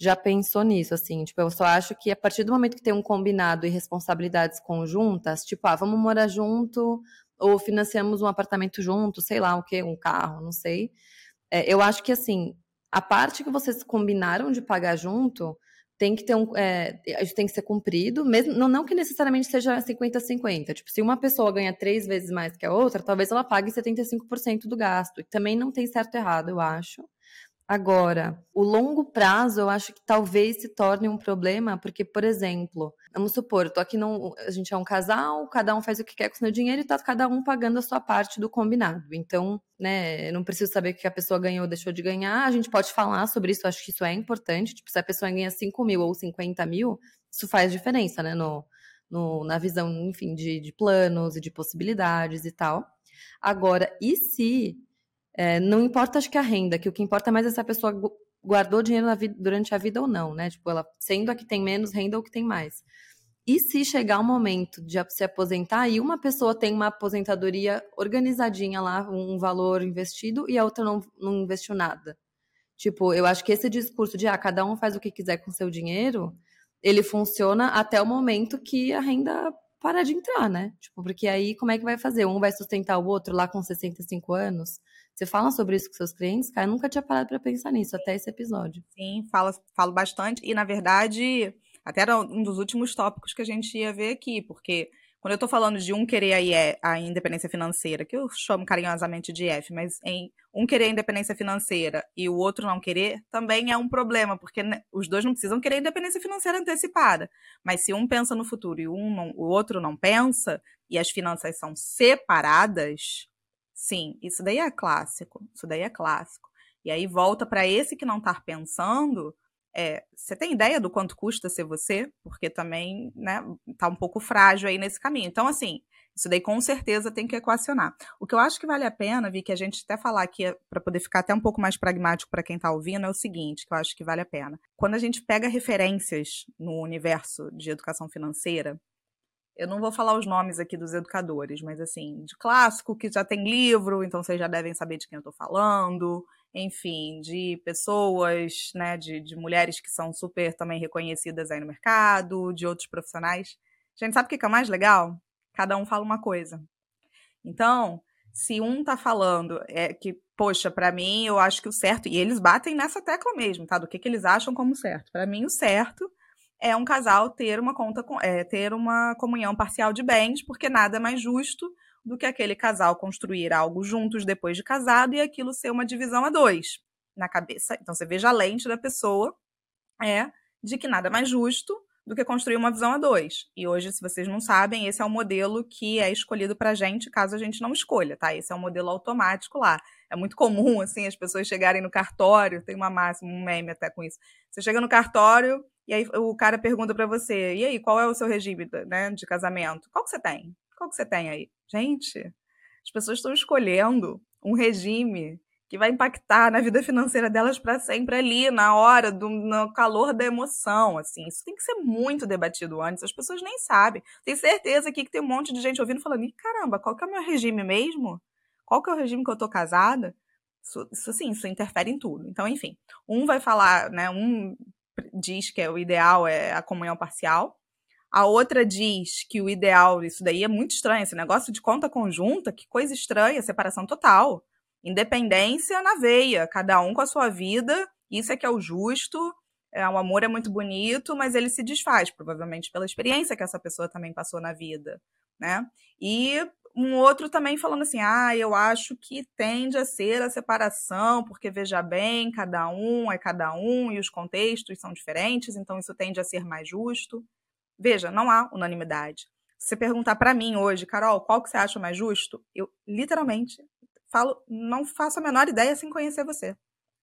já pensou nisso, assim, tipo, eu só acho que a partir do momento que tem um combinado e responsabilidades conjuntas, tipo, ah, vamos morar junto, ou financiamos um apartamento junto, sei lá o que, um carro, não sei. É, eu acho que, assim, a parte que vocês combinaram de pagar junto, tem que ter um. É, tem que ser cumprido, mesmo. Não, não que necessariamente seja 50-50. Tipo, se uma pessoa ganha três vezes mais que a outra, talvez ela pague 75% do gasto. Também não tem certo errado, eu acho. Agora, o longo prazo eu acho que talvez se torne um problema, porque, por exemplo, vamos supor, eu tô aqui num, a gente é um casal, cada um faz o que quer com o seu dinheiro e tá cada um pagando a sua parte do combinado. Então, né, eu não preciso saber o que a pessoa ganhou ou deixou de ganhar, a gente pode falar sobre isso, acho que isso é importante. Tipo, se a pessoa ganha 5 mil ou 50 mil, isso faz diferença, né, no, no na visão, enfim, de, de planos e de possibilidades e tal. Agora, e se é, não importa, acho que a renda, que o que importa mais é se a pessoa guardou dinheiro vida, durante a vida ou não, né? Tipo, ela sendo a que tem menos renda ou que tem mais. E se chegar o momento de se aposentar e uma pessoa tem uma aposentadoria organizadinha lá, um valor investido, e a outra não, não investiu nada? Tipo, eu acho que esse discurso de ah, cada um faz o que quiser com seu dinheiro, ele funciona até o momento que a renda para de entrar, né? Tipo, porque aí como é que vai fazer? Um vai sustentar o outro lá com 65 anos? Você fala sobre isso com seus clientes? Cara, eu nunca tinha parado para pensar nisso até esse episódio. Sim, falo, falo bastante. E, na verdade, até era um dos últimos tópicos que a gente ia ver aqui, porque quando eu estou falando de um querer a, a independência financeira, que eu chamo carinhosamente de F, mas em um querer a independência financeira e o outro não querer, também é um problema, porque né, os dois não precisam querer independência financeira antecipada. Mas se um pensa no futuro e um não, o outro não pensa, e as finanças são separadas, sim, isso daí é clássico. Isso daí é clássico. E aí volta para esse que não está pensando é, você tem ideia do quanto custa ser você? Porque também, né, tá um pouco frágil aí nesse caminho. Então, assim, isso daí com certeza tem que equacionar. O que eu acho que vale a pena, Vi, que a gente até falar aqui, para poder ficar até um pouco mais pragmático para quem está ouvindo, é o seguinte, que eu acho que vale a pena. Quando a gente pega referências no universo de educação financeira, eu não vou falar os nomes aqui dos educadores, mas assim, de clássico que já tem livro, então vocês já devem saber de quem eu estou falando enfim, de pessoas, né, de, de mulheres que são super também reconhecidas aí no mercado, de outros profissionais. Gente sabe o que é mais legal? Cada um fala uma coisa. Então, se um tá falando é que, poxa, para mim eu acho que o certo, e eles batem nessa tecla mesmo, tá? Do que, que eles acham como certo. Para mim, o certo é um casal ter uma conta, é, ter uma comunhão parcial de bens, porque nada é mais justo do que aquele casal construir algo juntos depois de casado e aquilo ser uma divisão a dois na cabeça. Então você veja a lente da pessoa é de que nada mais justo do que construir uma visão a dois. E hoje, se vocês não sabem, esse é o modelo que é escolhido para gente, caso a gente não escolha, tá? Esse é o modelo automático lá. É muito comum, assim, as pessoas chegarem no cartório, tem uma máxima, um meme até com isso. Você chega no cartório e aí o cara pergunta para você, e aí, qual é o seu regime né, de casamento? Qual que você tem? Qual que você tem aí? Gente, as pessoas estão escolhendo um regime que vai impactar na vida financeira delas para sempre ali, na hora, do, no calor da emoção, assim. Isso tem que ser muito debatido antes, as pessoas nem sabem. Tenho certeza aqui que tem um monte de gente ouvindo falando, caramba, qual que é o meu regime mesmo? Qual que é o regime que eu tô casada? Isso, isso sim, isso interfere em tudo. Então, enfim, um vai falar, né, um diz que é, o ideal é a comunhão parcial, a outra diz que o ideal, isso daí é muito estranho, esse negócio de conta conjunta, que coisa estranha, separação total. Independência na veia, cada um com a sua vida, isso é que é o justo. É, o amor é muito bonito, mas ele se desfaz, provavelmente pela experiência que essa pessoa também passou na vida, né? E um outro também falando assim: ah, eu acho que tende a ser a separação, porque veja bem, cada um é cada um e os contextos são diferentes, então isso tende a ser mais justo. Veja, não há unanimidade. Se você perguntar para mim hoje, Carol, qual que você acha mais justo? Eu literalmente falo, não faço a menor ideia sem conhecer você.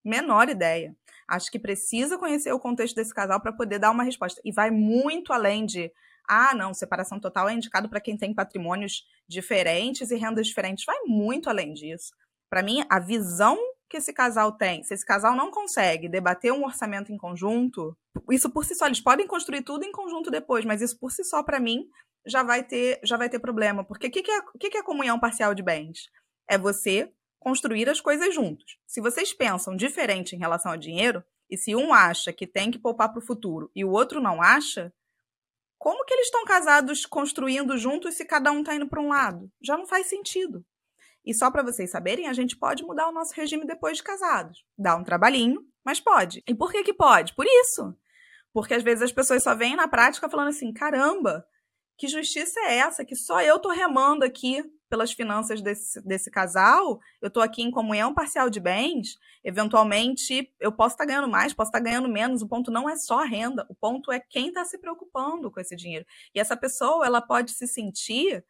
Menor ideia. Acho que precisa conhecer o contexto desse casal para poder dar uma resposta. E vai muito além de, ah, não, separação total é indicado para quem tem patrimônios diferentes e rendas diferentes. Vai muito além disso. Para mim, a visão que esse casal tem, se esse casal não consegue debater um orçamento em conjunto, isso por si só, eles podem construir tudo em conjunto depois, mas isso por si só, para mim, já vai ter já vai ter problema. Porque o que, que, é, que, que é comunhão parcial de bens? É você construir as coisas juntos. Se vocês pensam diferente em relação ao dinheiro, e se um acha que tem que poupar para o futuro e o outro não acha, como que eles estão casados construindo juntos se cada um está indo para um lado? Já não faz sentido. E só para vocês saberem, a gente pode mudar o nosso regime depois de casados. Dá um trabalhinho, mas pode. E por que que pode? Por isso. Porque às vezes as pessoas só vêm na prática falando assim: caramba, que justiça é essa? Que só eu tô remando aqui pelas finanças desse, desse casal, eu tô aqui em comunhão parcial de bens, eventualmente eu posso estar tá ganhando mais, posso estar tá ganhando menos, o ponto não é só a renda, o ponto é quem está se preocupando com esse dinheiro. E essa pessoa, ela pode se sentir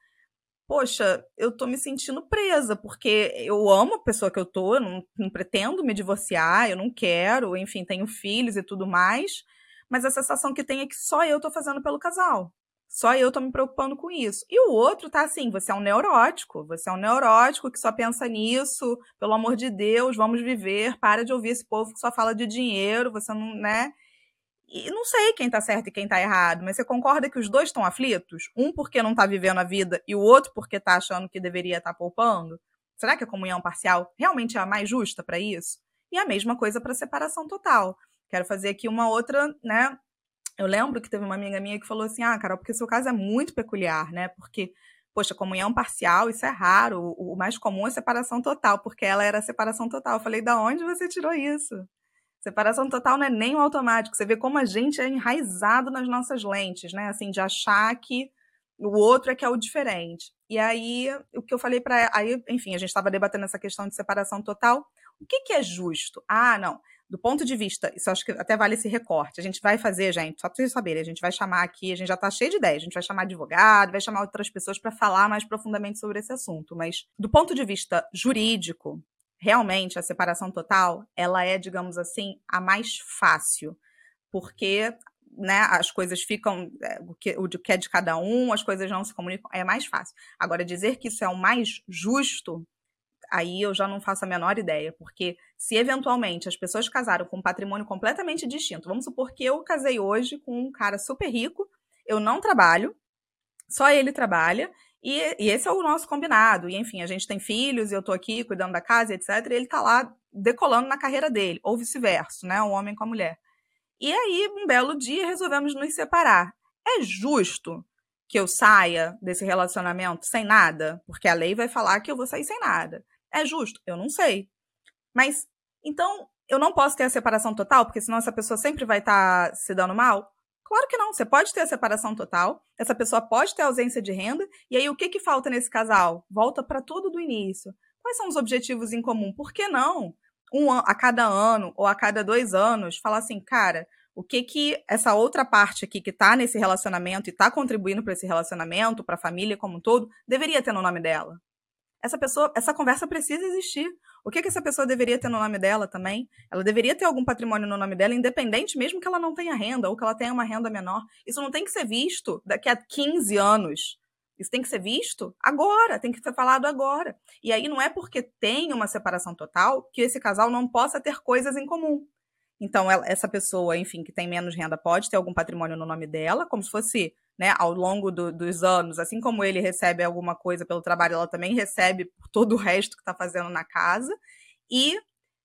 poxa, eu tô me sentindo presa, porque eu amo a pessoa que eu tô, eu não, não pretendo me divorciar, eu não quero, enfim, tenho filhos e tudo mais, mas a sensação que tem é que só eu tô fazendo pelo casal. Só eu tô me preocupando com isso. E o outro tá assim, você é um neurótico, você é um neurótico que só pensa nisso, pelo amor de Deus, vamos viver, para de ouvir esse povo que só fala de dinheiro, você não, né? E não sei quem tá certo e quem tá errado, mas você concorda que os dois estão aflitos? Um porque não tá vivendo a vida e o outro porque tá achando que deveria estar tá poupando? Será que a comunhão parcial realmente é a mais justa para isso? E a mesma coisa para separação total. Quero fazer aqui uma outra, né? Eu lembro que teve uma amiga minha que falou assim: "Ah, Carol, porque seu caso é muito peculiar, né? Porque poxa, comunhão parcial, isso é raro. O, o mais comum é separação total, porque ela era separação total. Eu falei: "Da onde você tirou isso?" Separação total não é nem o automático. Você vê como a gente é enraizado nas nossas lentes, né? Assim, de achar que o outro é que é o diferente. E aí, o que eu falei para. Aí, enfim, a gente estava debatendo essa questão de separação total. O que, que é justo? Ah, não. Do ponto de vista, isso acho que até vale esse recorte. A gente vai fazer, gente, só para vocês saberem, a gente vai chamar aqui, a gente já está cheio de ideias, a gente vai chamar advogado, vai chamar outras pessoas para falar mais profundamente sobre esse assunto. Mas, do ponto de vista jurídico, realmente a separação total, ela é, digamos assim, a mais fácil, porque né, as coisas ficam, é, o que, o que é de cada um, as coisas não se comunicam, é mais fácil. Agora, dizer que isso é o mais justo, aí eu já não faço a menor ideia, porque se eventualmente as pessoas casaram com um patrimônio completamente distinto, vamos supor que eu casei hoje com um cara super rico, eu não trabalho, só ele trabalha, e, e, esse é o nosso combinado. E, enfim, a gente tem filhos e eu tô aqui cuidando da casa, etc. E ele tá lá decolando na carreira dele, ou vice-versa, né? Um homem com a mulher. E aí, um belo dia, resolvemos nos separar. É justo que eu saia desse relacionamento sem nada? Porque a lei vai falar que eu vou sair sem nada. É justo? Eu não sei. Mas, então, eu não posso ter a separação total, porque senão essa pessoa sempre vai estar tá se dando mal? Claro que não. Você pode ter a separação total, essa pessoa pode ter ausência de renda, e aí o que, que falta nesse casal? Volta para tudo do início. Quais são os objetivos em comum? Por que não? Um a cada ano ou a cada dois anos, falar assim, cara, o que que essa outra parte aqui que está nesse relacionamento e está contribuindo para esse relacionamento, para a família como um todo, deveria ter no nome dela? Essa pessoa, essa conversa precisa existir. O que, que essa pessoa deveria ter no nome dela também? Ela deveria ter algum patrimônio no nome dela, independente, mesmo que ela não tenha renda ou que ela tenha uma renda menor. Isso não tem que ser visto daqui a 15 anos. Isso tem que ser visto agora, tem que ser falado agora. E aí não é porque tem uma separação total que esse casal não possa ter coisas em comum. Então, ela, essa pessoa, enfim, que tem menos renda pode ter algum patrimônio no nome dela, como se fosse né, ao longo do, dos anos, assim como ele recebe alguma coisa pelo trabalho, ela também recebe por todo o resto que está fazendo na casa. E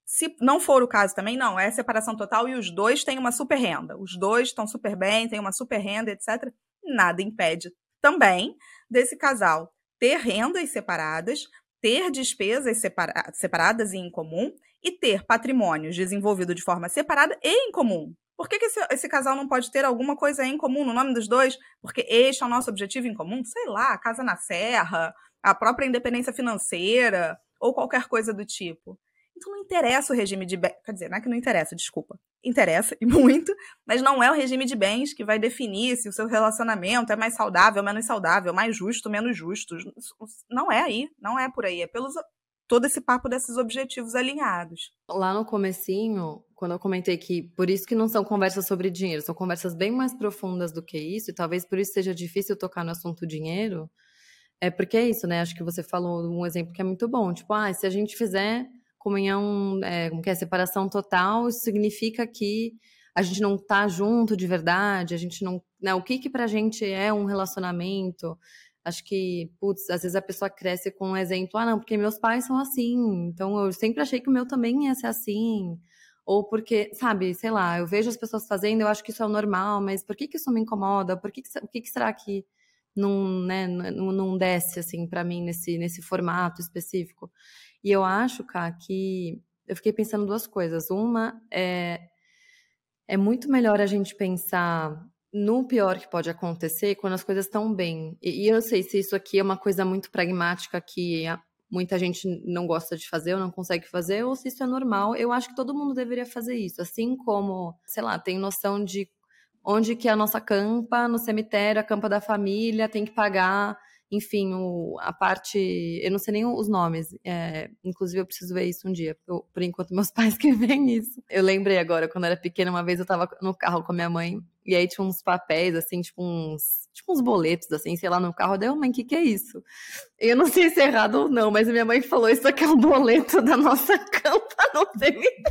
se não for o caso também, não, é separação total e os dois têm uma super renda. Os dois estão super bem, têm uma super renda, etc. Nada impede também desse casal ter rendas separadas, ter despesas separa separadas e em comum e ter patrimônios desenvolvido de forma separada e em comum. Por que, que esse, esse, casal não pode ter alguma coisa em comum no nome dos dois? Porque este é o nosso objetivo em comum? Sei lá, a casa na serra, a própria independência financeira, ou qualquer coisa do tipo. Então não interessa o regime de bens. Quer dizer, não é que não interessa, desculpa. Interessa, e muito, mas não é o regime de bens que vai definir se o seu relacionamento é mais saudável, menos saudável, mais justo, menos justo. Não é aí, não é por aí. É pelos todo esse papo desses objetivos alinhados. Lá no comecinho, quando eu comentei que por isso que não são conversas sobre dinheiro, são conversas bem mais profundas do que isso, e talvez por isso seja difícil tocar no assunto dinheiro, é porque é isso, né? Acho que você falou um exemplo que é muito bom, tipo, ah, se a gente fizer comunhão, é, como que é, separação total, isso significa que a gente não tá junto de verdade, a gente não, né, o que que pra gente é um relacionamento, Acho que, putz, às vezes a pessoa cresce com um exemplo, ah, não, porque meus pais são assim, então eu sempre achei que o meu também ia ser assim. Ou porque, sabe, sei lá, eu vejo as pessoas fazendo, eu acho que isso é o normal, mas por que, que isso me incomoda? Por que, que, o que, que será que não, né, não, não desce, assim, para mim nesse, nesse formato específico? E eu acho, cara, que eu fiquei pensando duas coisas. Uma é, é muito melhor a gente pensar no pior que pode acontecer quando as coisas estão bem. E, e, eu sei se isso aqui é uma coisa muito pragmática que muita gente não gosta de fazer ou não consegue fazer, ou se isso é normal. Eu acho que todo mundo deveria fazer isso. Assim como, sei lá, tem noção de onde que é a nossa campa no cemitério, a campa da família, tem que pagar enfim, o, a parte. Eu não sei nem os nomes. É, inclusive, eu preciso ver isso um dia. Eu, por enquanto, meus pais que veem isso. Eu lembrei agora, quando eu era pequena, uma vez eu tava no carro com a minha mãe. E aí tinha uns papéis, assim, tipo uns. Tipo uns boletos, assim, sei lá, no carro. Daí, mãe, o que, que é isso? Eu não sei se é errado ou não, mas minha mãe falou: Isso aqui é um boleto da nossa campa no cemitério.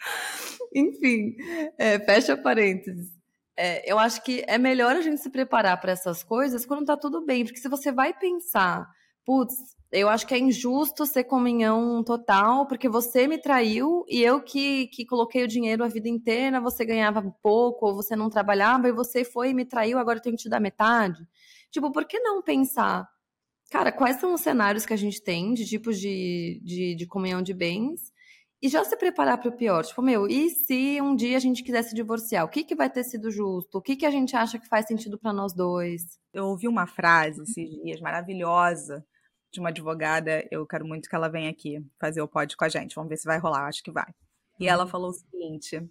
Enfim, é, fecha parênteses. É, eu acho que é melhor a gente se preparar para essas coisas quando tá tudo bem, porque se você vai pensar, putz, eu acho que é injusto ser comunhão total, porque você me traiu e eu que, que coloquei o dinheiro a vida inteira, você ganhava pouco, ou você não trabalhava, e você foi e me traiu, agora eu tenho que te dar metade. Tipo, por que não pensar? Cara, quais são os cenários que a gente tem de tipos de, de, de comunhão de bens? E já se preparar para o pior. Tipo, meu, e se um dia a gente quiser se divorciar? O que, que vai ter sido justo? O que, que a gente acha que faz sentido para nós dois? Eu ouvi uma frase esses dias maravilhosa de uma advogada. Eu quero muito que ela venha aqui fazer o pod com a gente. Vamos ver se vai rolar. Acho que vai. E ela uhum. falou o seguinte: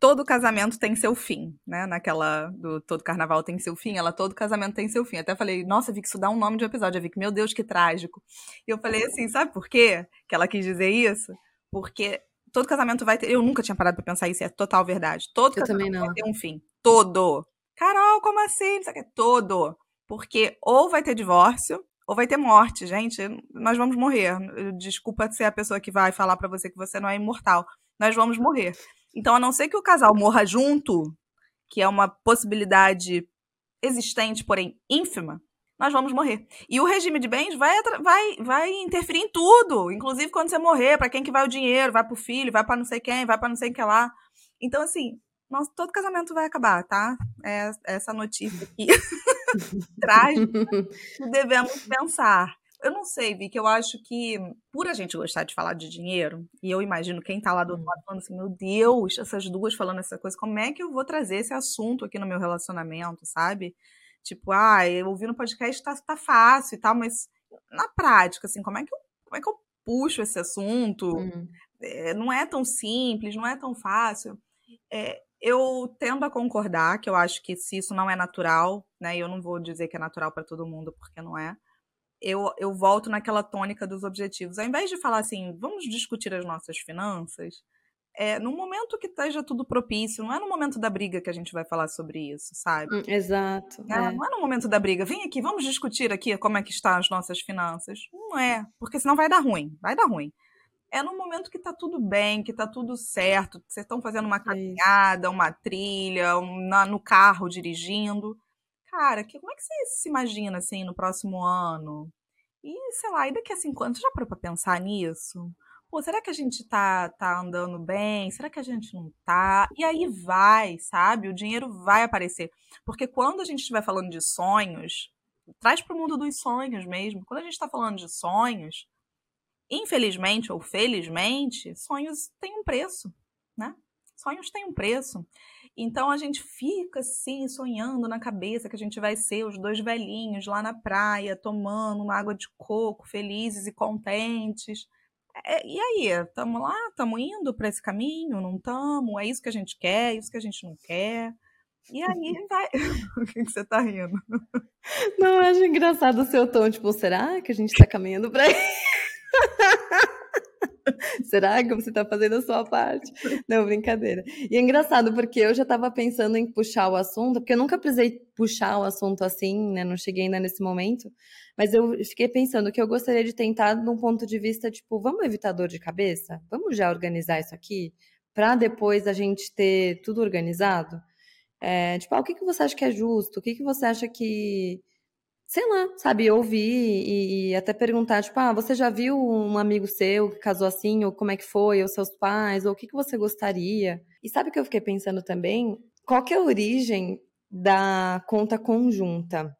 todo casamento tem seu fim, né? Naquela do todo carnaval tem seu fim, ela todo casamento tem seu fim. Até falei, nossa, vi que isso dá um nome de episódio. Eu vi que, meu Deus, que trágico. E eu falei assim, sabe por quê que ela quis dizer isso? Porque todo casamento vai ter. Eu nunca tinha parado pra pensar isso, é total verdade. Todo eu casamento vai ter um fim. Todo. Carol, como assim? Todo. Porque ou vai ter divórcio, ou vai ter morte, gente. Nós vamos morrer. Desculpa ser a pessoa que vai falar para você que você não é imortal. Nós vamos morrer. Então, a não ser que o casal morra junto, que é uma possibilidade existente, porém ínfima, nós vamos morrer. E o regime de bens vai, vai, vai interferir em tudo, inclusive quando você morrer, para quem que vai o dinheiro, vai pro filho, vai para não sei quem, vai para não sei que lá. Então, assim, nosso, todo casamento vai acabar, tá? É essa notícia aqui traz que devemos pensar. Eu não sei, Vicky, eu acho que por a gente gostar de falar de dinheiro, e eu imagino quem tá lá do outro lado falando assim, meu Deus, essas duas falando essa coisa, como é que eu vou trazer esse assunto aqui no meu relacionamento, sabe? Tipo, ah, eu ouvi no podcast tá, tá fácil e tal, mas na prática, assim, como é que eu, como é que eu puxo esse assunto? Uhum. É, não é tão simples, não é tão fácil. É, eu tendo a concordar que eu acho que se isso não é natural, né, eu não vou dizer que é natural para todo mundo, porque não é, eu, eu volto naquela tônica dos objetivos. Ao invés de falar assim, vamos discutir as nossas finanças, é, no momento que esteja tudo propício, não é no momento da briga que a gente vai falar sobre isso, sabe? Hum, exato. É, é. Não é no momento da briga. Vem aqui, vamos discutir aqui como é que estão as nossas finanças. Não é, porque senão vai dar ruim, vai dar ruim. É no momento que tá tudo bem, que tá tudo certo, vocês estão fazendo uma caminhada, uma trilha, um, na, no carro dirigindo. Cara, que, como é que você se imagina assim no próximo ano? E, sei lá, e daqui a cinco anos, você já parou pra pensar nisso? Pô, será que a gente tá, tá andando bem? Será que a gente não tá? E aí vai, sabe? O dinheiro vai aparecer. Porque quando a gente estiver falando de sonhos, traz para o mundo dos sonhos mesmo. Quando a gente está falando de sonhos, infelizmente ou felizmente, sonhos têm um preço, né? Sonhos têm um preço. Então a gente fica assim, sonhando na cabeça que a gente vai ser os dois velhinhos lá na praia, tomando uma água de coco, felizes e contentes. É, e aí, estamos lá, estamos indo para esse caminho, não estamos? É isso que a gente quer, é isso que a gente não quer. E aí vai. o que, que você está rindo? Não, eu acho engraçado o seu tom, tipo, será que a gente está caminhando para? Será que você está fazendo a sua parte? Não, brincadeira. E é engraçado, porque eu já estava pensando em puxar o assunto, porque eu nunca precisei puxar o assunto assim, né? Não cheguei ainda nesse momento. Mas eu fiquei pensando que eu gostaria de tentar num ponto de vista, tipo, vamos evitar dor de cabeça? Vamos já organizar isso aqui? Para depois a gente ter tudo organizado? É, tipo, ah, o que, que você acha que é justo? O que, que você acha que sei lá, sabe, ouvir e, e, até perguntar, tipo, ah, você já viu um amigo seu que casou assim, ou como é que foi, ou seus pais, ou o que, que você gostaria? E sabe o que eu fiquei pensando também? Qual que é a origem da conta conjunta?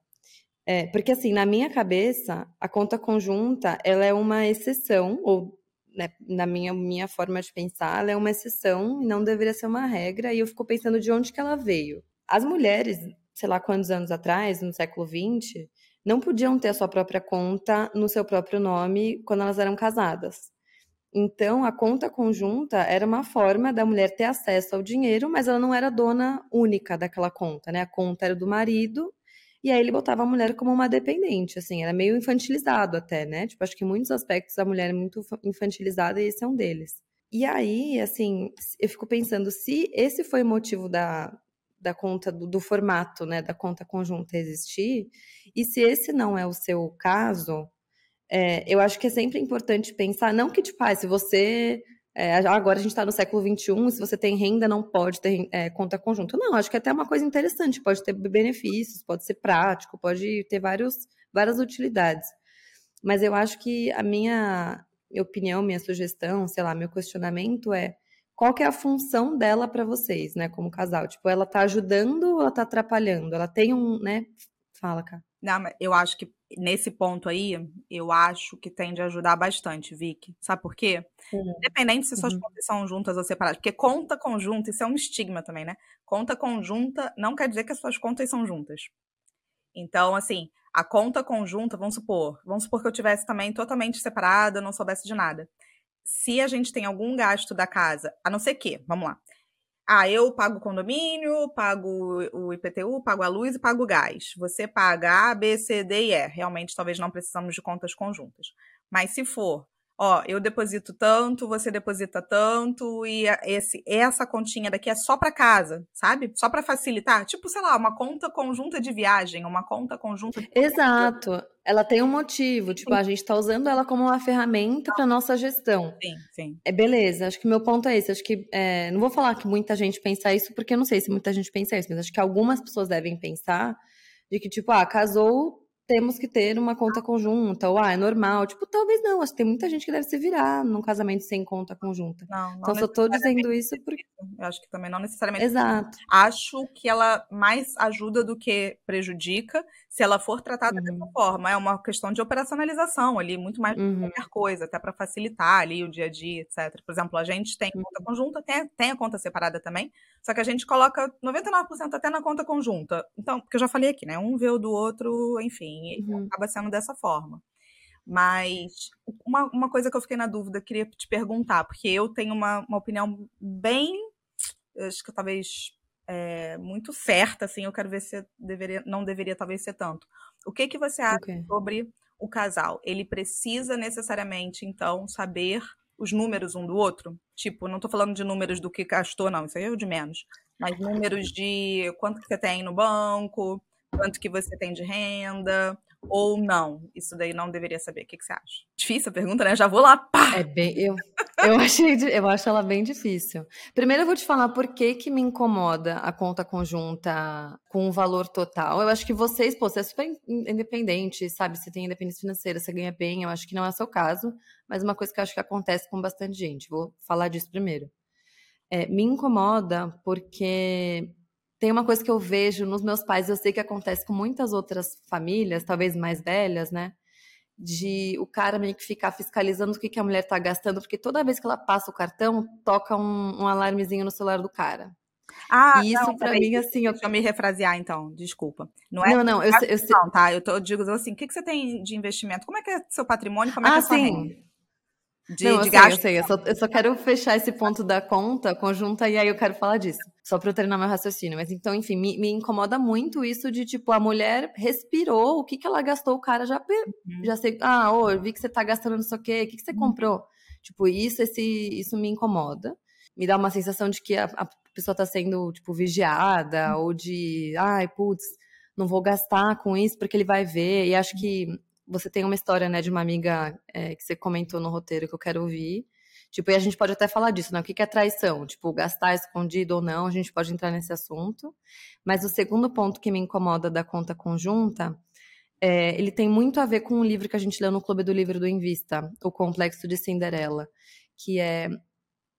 É, porque assim, na minha cabeça, a conta conjunta, ela é uma exceção, ou né, na minha, minha forma de pensar, ela é uma exceção e não deveria ser uma regra, e eu fico pensando de onde que ela veio. As mulheres, sei lá quantos anos atrás, no século XX, não podiam ter a sua própria conta no seu próprio nome quando elas eram casadas. Então, a conta conjunta era uma forma da mulher ter acesso ao dinheiro, mas ela não era dona única daquela conta, né? A conta era do marido, e aí ele botava a mulher como uma dependente, assim, era meio infantilizado até, né? Tipo, acho que em muitos aspectos a mulher é muito infantilizada e esse é um deles. E aí, assim, eu fico pensando se esse foi o motivo da, da conta do, do, formato, né, da conta conjunta existir. E se esse não é o seu caso, é, eu acho que é sempre importante pensar, não que tipo, ah, se você é, agora a gente está no século XXI, se você tem renda, não pode ter é, conta conjunta. Não, acho que é até uma coisa interessante, pode ter benefícios, pode ser prático, pode ter vários, várias utilidades. Mas eu acho que a minha opinião, minha sugestão, sei lá, meu questionamento é qual que é a função dela para vocês, né, como casal? Tipo, ela tá ajudando ou ela tá atrapalhando? Ela tem um, né? Fala, cara. Não, eu acho que nesse ponto aí, eu acho que tende a ajudar bastante, Vicky. Sabe por quê? Uhum. Independente se suas uhum. contas são juntas ou separadas. Porque conta conjunta, isso é um estigma também, né? Conta conjunta não quer dizer que as suas contas são juntas. Então, assim, a conta conjunta, vamos supor, vamos supor que eu tivesse também totalmente separada, não soubesse de nada. Se a gente tem algum gasto da casa, a não ser que, vamos lá, ah, eu pago o condomínio, pago o IPTU, pago a luz e pago o gás. Você paga A, B, C, D e E. Realmente, talvez não precisamos de contas conjuntas. Mas se for ó, eu deposito tanto, você deposita tanto, e esse, essa continha daqui é só para casa, sabe? Só para facilitar. Tipo, sei lá, uma conta conjunta de viagem, uma conta conjunta. De... Exato. Ela tem um motivo, tipo, sim. a gente está usando ela como uma ferramenta para nossa gestão. Sim, sim. É beleza. Acho que meu ponto é esse. Acho que é, não vou falar que muita gente pensa isso, porque eu não sei se muita gente pensa isso, mas acho que algumas pessoas devem pensar de que, tipo, ah, casou, temos que ter uma conta conjunta, ou ah, é normal. Tipo, talvez não, acho que tem muita gente que deve se virar num casamento sem conta conjunta. Não, não então, só tô dizendo isso porque. Eu acho que também não necessariamente. Exato. Acho que ela mais ajuda do que prejudica se ela for tratada uhum. dessa forma. É uma questão de operacionalização ali, muito mais uhum. qualquer coisa, até para facilitar ali o dia a dia, etc. Por exemplo, a gente tem uhum. conta conjunta, tem, tem a conta separada também, só que a gente coloca 99% até na conta conjunta. Então, porque eu já falei aqui, né? Um vê o do outro, enfim, uhum. acaba sendo dessa forma. Mas uma, uma coisa que eu fiquei na dúvida, queria te perguntar, porque eu tenho uma, uma opinião bem, acho que talvez é, muito certa, assim, eu quero ver se deveria, não deveria talvez ser tanto. O que que você acha okay. sobre o casal? Ele precisa necessariamente, então, saber os números um do outro? Tipo, não estou falando de números do que gastou, não, isso aí é o de menos. Mas números de quanto que você tem no banco, quanto que você tem de renda, ou não? Isso daí não deveria saber. O que, que você acha? Difícil a pergunta, né? Já vou lá, pá! É bem, eu, eu, achei, eu acho ela bem difícil. Primeiro eu vou te falar por que, que me incomoda a conta conjunta com o valor total. Eu acho que vocês, pô, você é super independente, sabe? Você tem independência financeira, você ganha bem. Eu acho que não é o seu caso, mas uma coisa que eu acho que acontece com bastante gente. Vou falar disso primeiro. É, me incomoda porque tem uma coisa que eu vejo nos meus pais, eu sei que acontece com muitas outras famílias, talvez mais velhas, né? De o cara meio que ficar fiscalizando o que, que a mulher tá gastando, porque toda vez que ela passa o cartão, toca um, um alarmezinho no celular do cara. Ah, e isso para mim, assim. Eu... Deixa eu me refrasear, então, desculpa. Não é. Não, não, eu, eu, eu, não, tá? Eu, tô, eu digo assim: o que, que você tem de investimento? Como é que é seu patrimônio? Como é ah, que é sua sim. renda? De, Não, de gasto. Eu sei, eu só, eu só quero fechar esse ponto da conta conjunta e aí eu quero falar disso. Só para eu treinar meu raciocínio. Mas então, enfim, me, me, incomoda muito isso de, tipo, a mulher respirou, o que, que ela gastou, o cara já, uhum. já sei, ah, ô, eu vi que você tá gastando não sei o quê, o que, que você uhum. comprou? Tipo, isso, esse, isso me incomoda. Me dá uma sensação de que a, a pessoa tá sendo, tipo, vigiada, uhum. ou de, ai, putz, não vou gastar com isso porque ele vai ver. E acho que você tem uma história, né, de uma amiga é, que você comentou no roteiro que eu quero ouvir. Tipo, e a gente pode até falar disso, né? O que é traição? Tipo, gastar escondido ou não, a gente pode entrar nesse assunto. Mas o segundo ponto que me incomoda da conta conjunta, é, ele tem muito a ver com um livro que a gente leu no Clube do Livro do Invista, O Complexo de Cinderela, que é,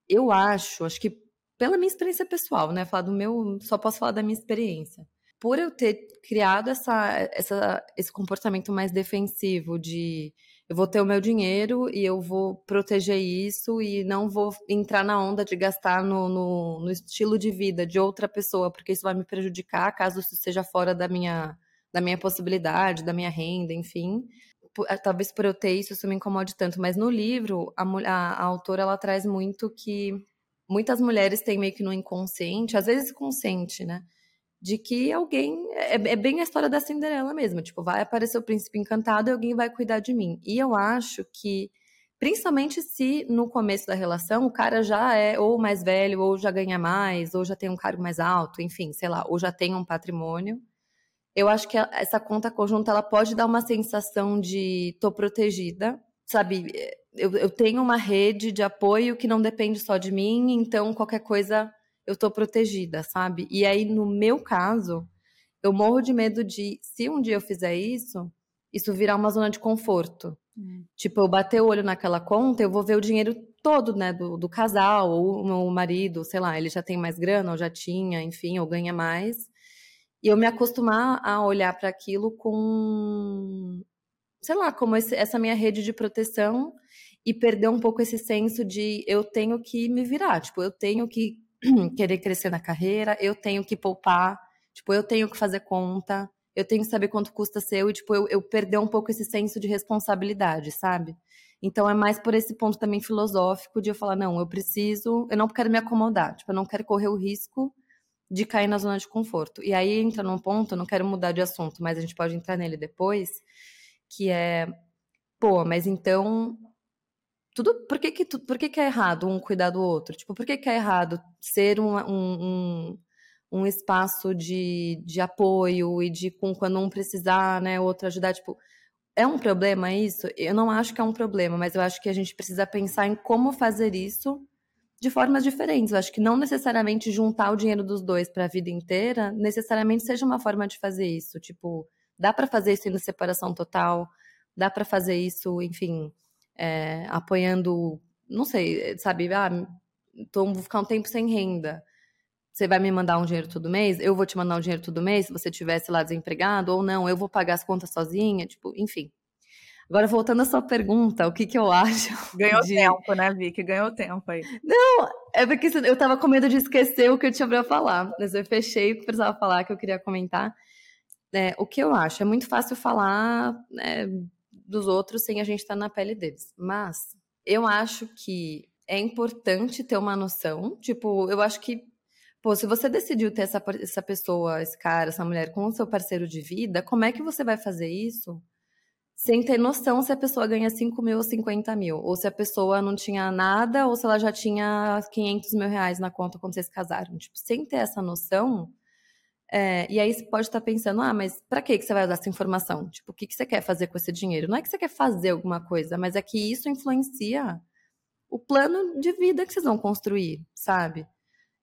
eu acho, acho que pela minha experiência pessoal, né? Falar do meu, só posso falar da minha experiência por eu ter criado essa, essa, esse comportamento mais defensivo de eu vou ter o meu dinheiro e eu vou proteger isso e não vou entrar na onda de gastar no, no, no estilo de vida de outra pessoa, porque isso vai me prejudicar caso isso seja fora da minha, da minha possibilidade, da minha renda, enfim. Eh, talvez por eu ter isso, isso me incomode tanto. Mas no livro, a, a, a autora ela traz muito que muitas mulheres têm meio que no inconsciente, às vezes consciente, né? De que alguém. É, é, bem a história da Cinderela mesmo. Tipo, vai aparecer o príncipe encantado e alguém vai cuidar de mim. E eu acho que, principalmente se no começo da relação o cara já é ou mais velho, ou já ganha mais, ou já tem um cargo mais alto, enfim, sei lá, ou já tem um patrimônio. Eu acho que essa conta conjunta ela pode dar uma sensação de tô protegida, sabe? eu, eu tenho uma rede de apoio que não depende só de mim, então qualquer coisa eu tô protegida, sabe? E aí, no meu caso, eu morro de medo de, se um dia eu fizer isso, isso virar uma zona de conforto. Hum. Tipo, eu bater o olho naquela conta, eu vou ver o dinheiro todo, né, do, do casal, ou o meu marido, sei lá, ele já tem mais grana, ou já tinha, enfim, ou ganha mais. E eu me acostumar a olhar para aquilo com, sei lá, como esse, essa minha rede de proteção e perder um pouco esse senso de eu tenho que me virar, tipo, eu tenho que querer crescer na carreira, eu tenho que poupar, tipo, eu tenho que fazer conta, eu tenho que saber quanto custa seu e, tipo, eu, eu perder um pouco esse senso de responsabilidade, sabe? Então é mais por esse ponto também filosófico de eu falar, não, eu preciso, eu não quero me acomodar, tipo, eu não quero correr o risco de cair na zona de conforto. E aí entra num ponto, não quero mudar de assunto, mas a gente pode entrar nele depois, que é, pô, mas então tudo, por que que, por que que é errado um cuidar do outro? Tipo, por que que é errado ser um, um, um, um espaço de, de apoio e de com, quando um precisar, né, outro ajudar, tipo, é um problema isso? Eu não acho que é um problema, mas eu acho que a gente precisa pensar em como fazer isso de formas diferentes. Eu acho que não necessariamente juntar o dinheiro dos dois para a vida inteira necessariamente seja uma forma de fazer isso. Tipo, dá para fazer isso em separação total, dá para fazer isso, enfim, é, apoiando, não sei, sabe, ah, tô, vou ficar um tempo sem renda. Você vai me mandar um dinheiro todo mês? Eu vou te mandar um dinheiro todo mês se você tivesse lá desempregado ou não? Eu vou pagar as contas sozinha? Tipo, enfim. Agora, voltando à sua pergunta, o que, que eu acho. Ganhou de... tempo, né, Vicky? Ganhou tempo aí. Não, é porque eu tava com medo de esquecer o que eu tinha pra falar. Mas eu fechei o que precisava falar, que eu queria comentar. É, o que eu acho? É muito fácil falar né, dos outros sem a gente estar tá na pele deles. Mas eu acho que é importante ter uma noção. Tipo, eu acho que, pô, se você decidiu ter essa, essa pessoa, esse cara, essa mulher com o seu parceiro de vida, como é que você vai fazer isso? sem ter noção se a pessoa ganha 5 mil ou 50 mil, ou se a pessoa não tinha nada, ou se ela já tinha 500 mil reais na conta quando vocês casaram. Tipo, sem ter essa noção, é, e aí você pode estar pensando, ah, mas para que você vai usar essa informação? Tipo, o que, que você quer fazer com esse dinheiro? Não é que você quer fazer alguma coisa, mas é que isso influencia o plano de vida que vocês vão construir, sabe?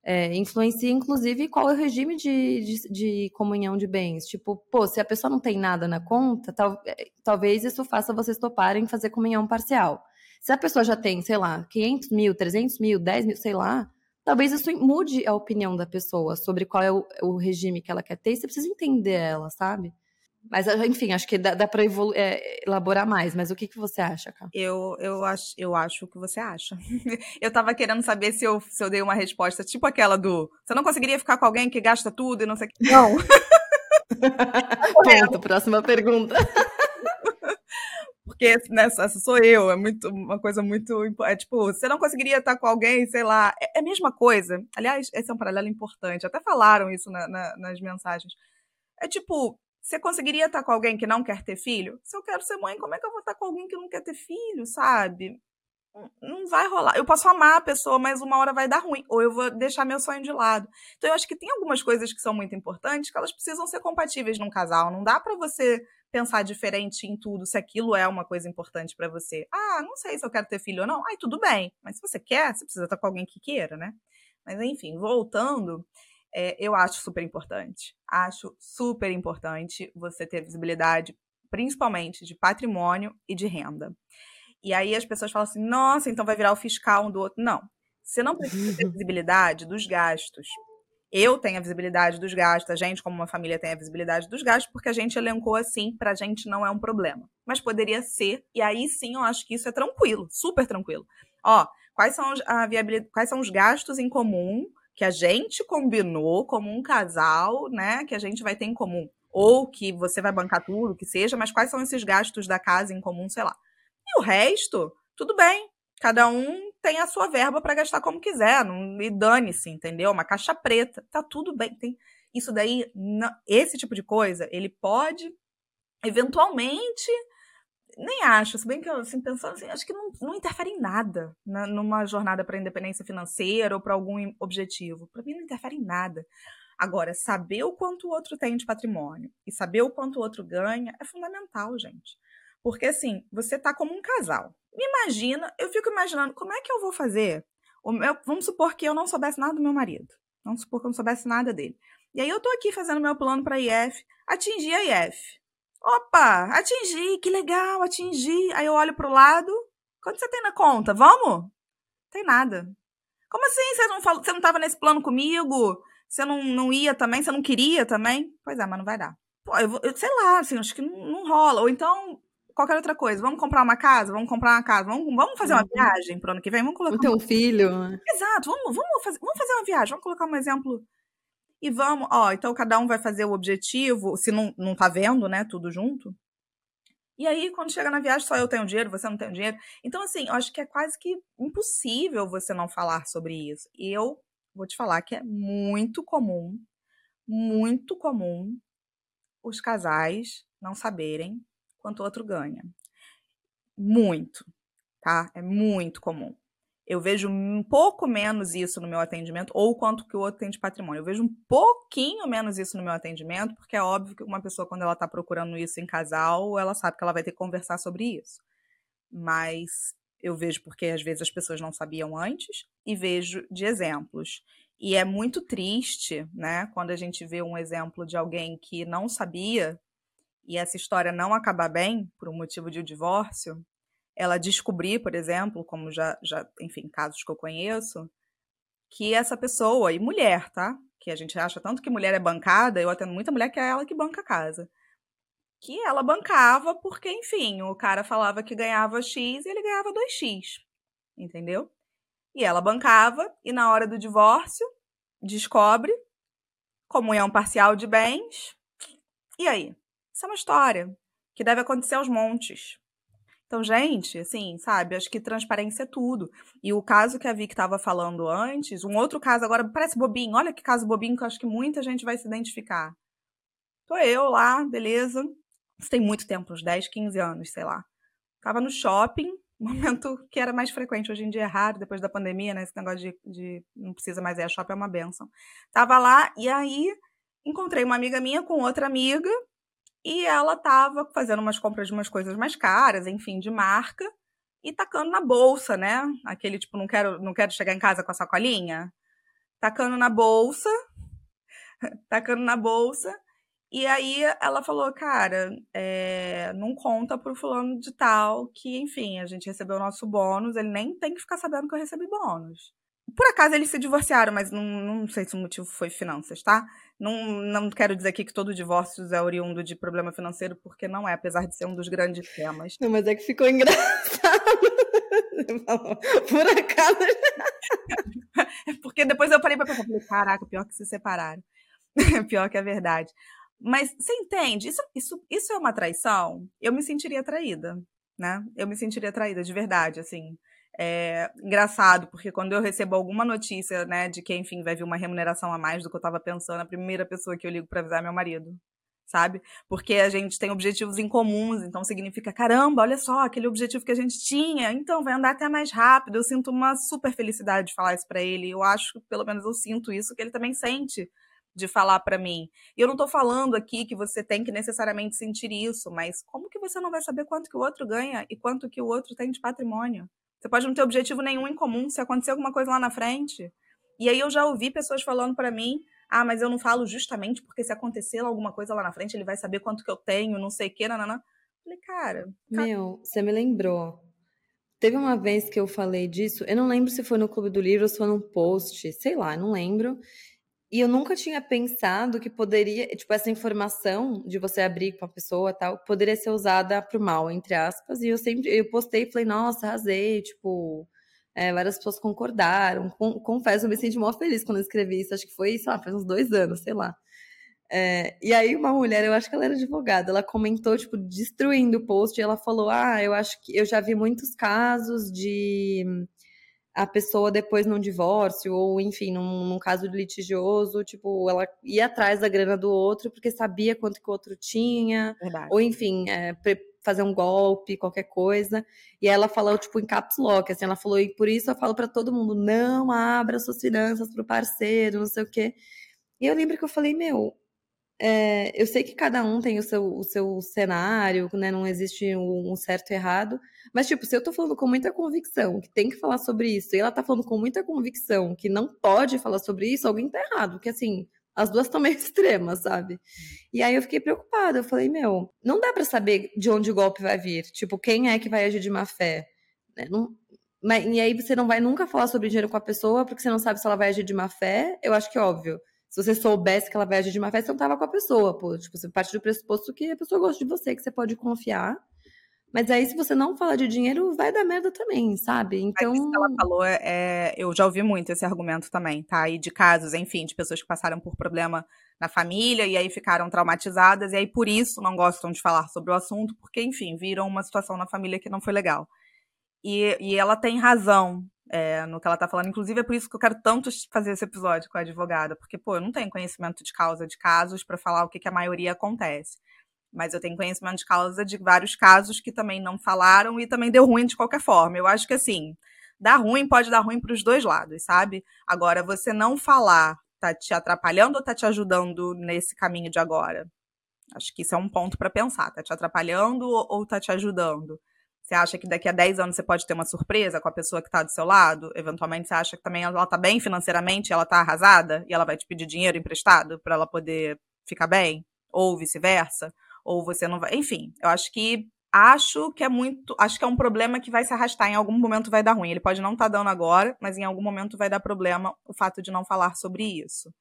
É, influencia, inclusive, qual é o regime de, de, de, comunhão de bens. Tipo, pô, se a pessoa não tem nada na conta, tal, é, talvez isso faça vocês toparem fazer comunhão parcial. Se a pessoa já tem, sei lá, 500 mil, 300 mil, 10 mil, sei lá, talvez isso mude a opinião da pessoa sobre qual é o, o regime que ela quer ter e você precisa entender ela, sabe? Mas, enfim, acho que dá, dá para é, elaborar mais. Mas o que, que você acha, Cá? Eu, eu, acho, eu acho o que você acha. eu tava querendo saber se eu, se eu dei uma resposta tipo aquela do. Você não conseguiria ficar com alguém que gasta tudo e não sei o que. Não. Ponto, próxima pergunta. Porque né, essa sou eu, é muito uma coisa muito. É tipo, você não conseguiria estar com alguém, sei lá. É, é a mesma coisa. Aliás, esse é um paralelo importante. Até falaram isso na, na, nas mensagens. É tipo, você conseguiria estar com alguém que não quer ter filho? Se eu quero ser mãe, como é que eu vou estar com alguém que não quer ter filho, sabe? Não vai rolar. Eu posso amar a pessoa, mas uma hora vai dar ruim. Ou eu vou deixar meu sonho de lado. Então eu acho que tem algumas coisas que são muito importantes que elas precisam ser compatíveis num casal. Não dá para você pensar diferente em tudo se aquilo é uma coisa importante para você. Ah, não sei se eu quero ter filho ou não. Ai, tudo bem. Mas se você quer, você precisa estar com alguém que queira, né? Mas enfim, voltando, é, eu acho super importante. Acho super importante você ter visibilidade, principalmente de patrimônio e de renda. E aí as pessoas falam assim: nossa, então vai virar o fiscal um do outro. Não. Você não precisa ter visibilidade dos gastos. Eu tenho a visibilidade dos gastos, a gente, como uma família, tem a visibilidade dos gastos, porque a gente elencou assim, pra gente não é um problema. Mas poderia ser, e aí sim eu acho que isso é tranquilo, super tranquilo. Ó, quais são, a viabilidade, quais são os gastos em comum que a gente combinou como um casal, né, que a gente vai ter em comum. Ou que você vai bancar tudo, que seja, mas quais são esses gastos da casa em comum, sei lá. E o resto, tudo bem. Cada um tem a sua verba para gastar como quiser, não, e dane-se, entendeu? Uma caixa preta, tá tudo bem. Tem isso daí, não, esse tipo de coisa, ele pode eventualmente nem acho, se bem que eu, assim, pensando assim, acho que não, não interfere em nada na, numa jornada para independência financeira ou para algum objetivo. Para mim, não interfere em nada. Agora, saber o quanto o outro tem de patrimônio e saber o quanto o outro ganha é fundamental, gente. Porque assim, você tá como um casal. Me imagina, eu fico imaginando como é que eu vou fazer. Meu, vamos supor que eu não soubesse nada do meu marido. Vamos supor que eu não soubesse nada dele. E aí eu tô aqui fazendo meu plano para IF, atingir a IF. Opa, atingi, que legal, atingi. Aí eu olho pro lado, quanto você tem na conta? Vamos? Tem nada. Como assim? Você não, falou, você não tava nesse plano comigo? Você não, não ia também? Você não queria também? Pois é, mas não vai dar. Pô, eu, eu sei lá, assim, acho que não, não, rola. Ou então, qualquer outra coisa. Vamos comprar uma casa? Vamos comprar uma casa. Vamos, vamos fazer uma uhum. viagem pro ano que vem? Vamos colocar. ter um filho. Exato. Vamos, vamos, fazer, vamos fazer uma viagem. Vamos colocar um exemplo. E vamos, ó, então cada um vai fazer o objetivo, se não, não tá vendo, né, tudo junto. E aí, quando chega na viagem, só eu tenho dinheiro, você não tem dinheiro. Então, assim, eu acho que é quase que impossível você não falar sobre isso. E eu vou te falar que é muito comum, muito comum os casais não saberem quanto o outro ganha. Muito, tá? É muito comum. Eu vejo um pouco menos isso no meu atendimento, ou quanto que o outro tem de patrimônio. Eu vejo um pouquinho menos isso no meu atendimento, porque é óbvio que uma pessoa, quando ela está procurando isso em casal, ela sabe que ela vai ter que conversar sobre isso. Mas eu vejo porque às vezes as pessoas não sabiam antes, e vejo de exemplos. E é muito triste, né, quando a gente vê um exemplo de alguém que não sabia e essa história não acabar bem por um motivo de divórcio, ela descobrir, por exemplo, como já, já, enfim, casos que eu conheço, que essa pessoa, e mulher, tá? Que a gente acha tanto que mulher é bancada, eu atendo muita mulher que é ela que banca a casa. Que ela bancava porque, enfim, o cara falava que ganhava X e ele ganhava 2X. Entendeu? E ela bancava, e na hora do divórcio, descobre comunhão parcial de bens. E aí? Isso é uma história que deve acontecer aos montes. Então, gente, assim, sabe, acho que transparência é tudo. E o caso que a Vicky estava falando antes, um outro caso agora, parece bobinho, olha que caso bobinho que eu acho que muita gente vai se identificar. Tô eu lá, beleza. Isso tem muito tempo, uns 10, 15 anos, sei lá. Tava no shopping, momento que era mais frequente, hoje em dia é raro, depois da pandemia, né? Esse negócio de, de não precisa mais ir a shopping é uma benção. Tava lá, e aí encontrei uma amiga minha com outra amiga, e ela estava fazendo umas compras de umas coisas mais caras, enfim, de marca, e tacando na bolsa, né? Aquele tipo, não quero, não quero chegar em casa com a sacolinha. Tacando na bolsa, tacando na bolsa. E aí ela falou, cara, é, não conta pro fulano de tal que, enfim, a gente recebeu o nosso bônus, ele nem tem que ficar sabendo que eu recebi bônus. Por acaso eles se divorciaram, mas não, não sei se o motivo foi finanças, tá? Não, não quero dizer aqui que todo divórcio é oriundo de problema financeiro, porque não é, apesar de ser um dos grandes temas. Não, mas é que ficou engraçado. Por acaso. porque depois eu parei pra pensar, falei, caraca, pior que se separaram. pior que é verdade. Mas você entende? Isso, isso, isso é uma traição? Eu me sentiria traída, né? Eu me sentiria traída, de verdade, assim. É engraçado, porque quando eu recebo alguma notícia, né, de que, enfim, vai vir uma remuneração a mais do que eu estava pensando, a primeira pessoa que eu ligo para avisar é meu marido, sabe? Porque a gente tem objetivos em comuns, então significa, caramba, olha só, aquele objetivo que a gente tinha, então vai andar até mais rápido. Eu sinto uma super felicidade de falar isso para ele. Eu acho, pelo menos eu sinto isso, que ele também sente de falar para mim. E eu não estou falando aqui que você tem que necessariamente sentir isso, mas como que você não vai saber quanto que o outro ganha e quanto que o outro tem de patrimônio? Você pode não ter objetivo nenhum em comum, se acontecer alguma coisa lá na frente. E aí eu já ouvi pessoas falando para mim: "Ah, mas eu não falo justamente porque se acontecer alguma coisa lá na frente, ele vai saber quanto que eu tenho, não sei o quê, nanana". Falei: "Cara, meu, você me lembrou. Teve uma vez que eu falei disso, eu não lembro se foi no Clube do Livro ou se foi num post, sei lá, não lembro. E eu nunca tinha pensado que poderia, tipo, essa informação de você abrir com a pessoa tal, poderia ser usada pro mal, entre aspas. E eu sempre, eu postei e falei, nossa, arrasei, tipo, é, várias pessoas concordaram. Com, confesso, eu me senti mó feliz quando eu escrevi isso. Acho que foi, sei lá, faz uns dois anos, sei lá. É, e aí uma mulher, eu acho que ela era advogada, ela comentou, tipo, destruindo o post, e ela falou, ah, eu acho que eu já vi muitos casos de a pessoa depois num divórcio, ou enfim, num, num, caso litigioso, tipo, ela ia atrás da grana do outro porque sabia quanto que o outro tinha, Verdade. ou enfim, é, fazer um golpe, qualquer coisa. E ela falou, tipo, em caps lock, assim, ela falou, e por isso eu falo para todo mundo, não abra suas finanças pro parceiro, não sei o quê. E eu lembro que eu falei, meu, é, eu sei que cada um tem o seu, o seu cenário, né? Não existe um, certo e errado. Mas, tipo, se eu tô falando com muita convicção que tem que falar sobre isso, e ela tá falando com muita convicção que não pode falar sobre isso, alguém tá errado. Porque, assim, as duas estão meio extremas, sabe? E aí eu fiquei preocupada. Eu falei, meu, não dá para saber de onde o golpe vai vir. Tipo, quem é que vai agir de má fé? Né? Não, mas, e aí você não vai nunca falar sobre dinheiro com a pessoa, porque você não sabe se ela vai agir de má fé. Eu acho que é óbvio se você soubesse que ela vai agir de má fé, você não tava com a pessoa, pô. Tipo, você parte do pressuposto que a pessoa gosta de você, que você pode confiar. Mas aí, se você não falar de dinheiro, vai dar merda também, sabe? Então. Isso que ela falou, é, é, eu já ouvi muito esse argumento também, tá? E de casos, enfim, de pessoas que passaram por problema na família e aí ficaram traumatizadas e aí por isso não gostam de falar sobre o assunto, porque, enfim, viram uma situação na família que não foi legal. E, e ela tem razão, é, no que ela tá falando. Inclusive, é por isso que eu quero tanto fazer esse episódio com a advogada, porque, pô, eu não tenho conhecimento de causa de casos para falar o que, que a maioria acontece. Mas eu tenho conhecimento de causa de vários casos que também não falaram e também deu ruim de qualquer forma. Eu acho que, assim, dar ruim pode dar ruim para os dois lados, sabe? Agora, você não falar tá te atrapalhando ou tá te ajudando nesse caminho de agora? Acho que isso é um ponto para pensar. Tá te atrapalhando ou tá te ajudando? Você acha que daqui a 10 anos você pode ter uma surpresa com a pessoa que está do seu lado? Eventualmente você acha que também ela está bem financeiramente, ela está arrasada e ela vai te pedir dinheiro emprestado para ela poder ficar bem? Ou vice-versa? Ou você não vai. Enfim, eu acho que acho que é muito. Acho que é um problema que vai se arrastar. Em algum momento vai dar ruim. Ele pode não estar tá dando agora, mas em algum momento vai dar problema o fato de não falar sobre isso.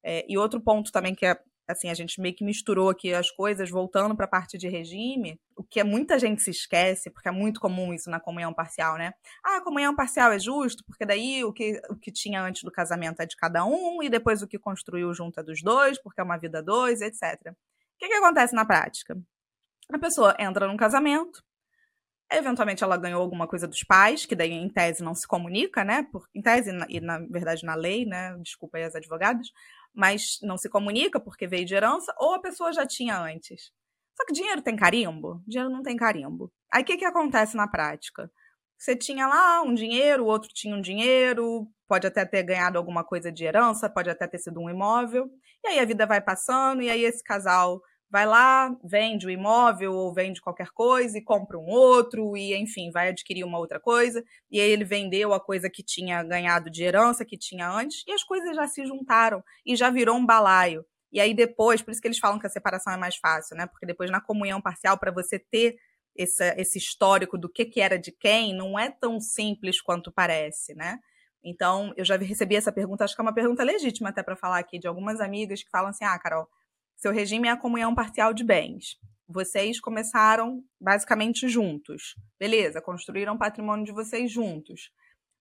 É, e outro ponto também que é assim, a gente meio que misturou aqui as coisas, voltando para a parte de regime, o que muita gente se esquece, porque é muito comum isso na comunhão parcial, né? Ah, a comunhão parcial é justo, porque daí o que, o que tinha antes do casamento é de cada um, e depois o que construiu junto é dos dois, porque é uma vida dois, etc. O que, que acontece na prática? A pessoa entra num casamento, eventualmente ela ganhou alguma coisa dos pais, que daí em tese não se comunica, né? Por, em tese e na verdade na lei, né? Desculpa aí as advogadas, mas não se comunica porque veio de herança, ou a pessoa já tinha antes. Só que dinheiro tem carimbo? Dinheiro não tem carimbo. Aí o que, que acontece na prática? Você tinha lá um dinheiro, o outro tinha um dinheiro, pode até ter ganhado alguma coisa de herança, pode até ter sido um imóvel, e aí a vida vai passando, e aí esse casal vai lá, vende o imóvel ou vende qualquer coisa e compra um outro e enfim, vai adquirir uma outra coisa, e aí ele vendeu a coisa que tinha ganhado de herança, que tinha antes, e as coisas já se juntaram e já virou um balaio. E aí depois, por isso que eles falam que a separação é mais fácil, né? Porque depois na comunhão parcial para você ter esse, esse histórico do que que era de quem, não é tão simples quanto parece, né? Então, eu já recebi essa pergunta, acho que é uma pergunta legítima até para falar aqui de algumas amigas que falam assim: "Ah, Carol, seu regime é a comunhão parcial de bens. Vocês começaram basicamente juntos. Beleza, construíram o patrimônio de vocês juntos.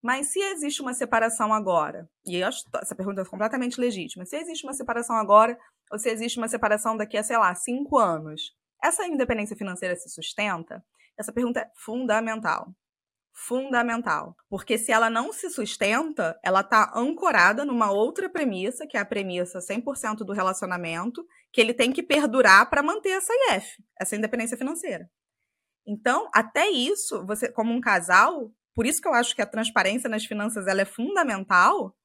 Mas se existe uma separação agora, e eu acho essa pergunta é completamente legítima, se existe uma separação agora, ou se existe uma separação daqui a, sei lá, cinco anos, essa independência financeira se sustenta? Essa pergunta é fundamental fundamental. Porque se ela não se sustenta, ela está ancorada numa outra premissa, que é a premissa 100% do relacionamento, que ele tem que perdurar para manter essa IF, essa independência financeira. Então, até isso, você como um casal, por isso que eu acho que a transparência nas finanças ela é fundamental,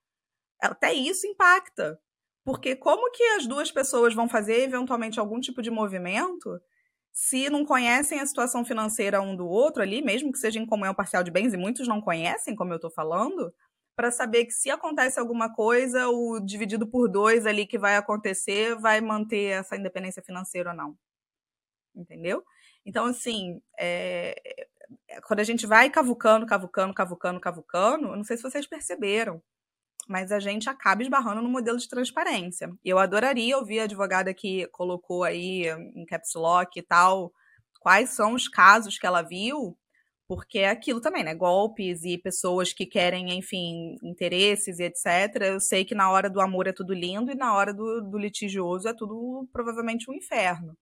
até isso impacta. Porque como que as duas pessoas vão fazer eventualmente algum tipo de movimento se não conhecem a situação financeira um do outro ali, mesmo que seja em comunhão parcial de bens, e muitos não conhecem, como eu estou falando, para saber que se acontece alguma coisa, o dividido por dois ali que vai acontecer vai manter essa independência financeira ou não. Entendeu? Então, assim, é, quando a gente vai cavucando, cavucando, cavucando, cavucando, eu não sei se vocês perceberam, mas a gente acaba esbarrando no modelo de transparência. Eu adoraria ouvir a advogada que colocou aí em caps lock e tal, quais são os casos que ela viu, porque é aquilo também, né? Golpes e pessoas que querem, enfim, interesses e etc. Eu sei que na hora do amor é tudo lindo e na hora do, do litigioso é tudo provavelmente um inferno.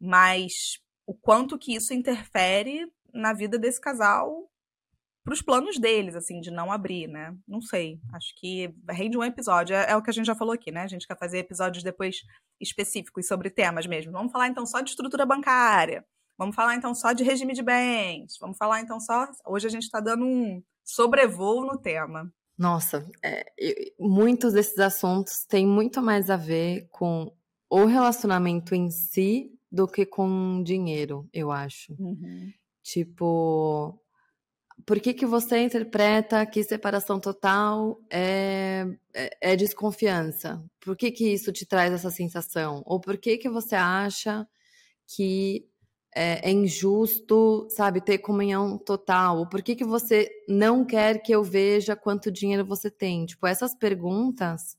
Mas o quanto que isso interfere na vida desse casal para os planos deles, assim, de não abrir, né? Não sei. Acho que rende um episódio. É, é, o que a gente já falou aqui, né? A gente quer fazer episódios depois específicos sobre temas mesmo. Vamos falar então só de estrutura bancária. Vamos falar então só de regime de bens. Vamos falar então só. Hoje a gente está dando um sobrevoo no tema. Nossa, é, muitos desses assuntos têm muito mais a ver com o relacionamento em si do que com dinheiro, eu acho. Uhum. Tipo, por que, que você interpreta que separação total é, é, é, desconfiança? Por que, que isso te traz essa sensação? Ou por que, que você acha que é, é injusto, sabe, ter comunhão total? Ou por que, que você não quer que eu veja quanto dinheiro você tem? Tipo, essas perguntas,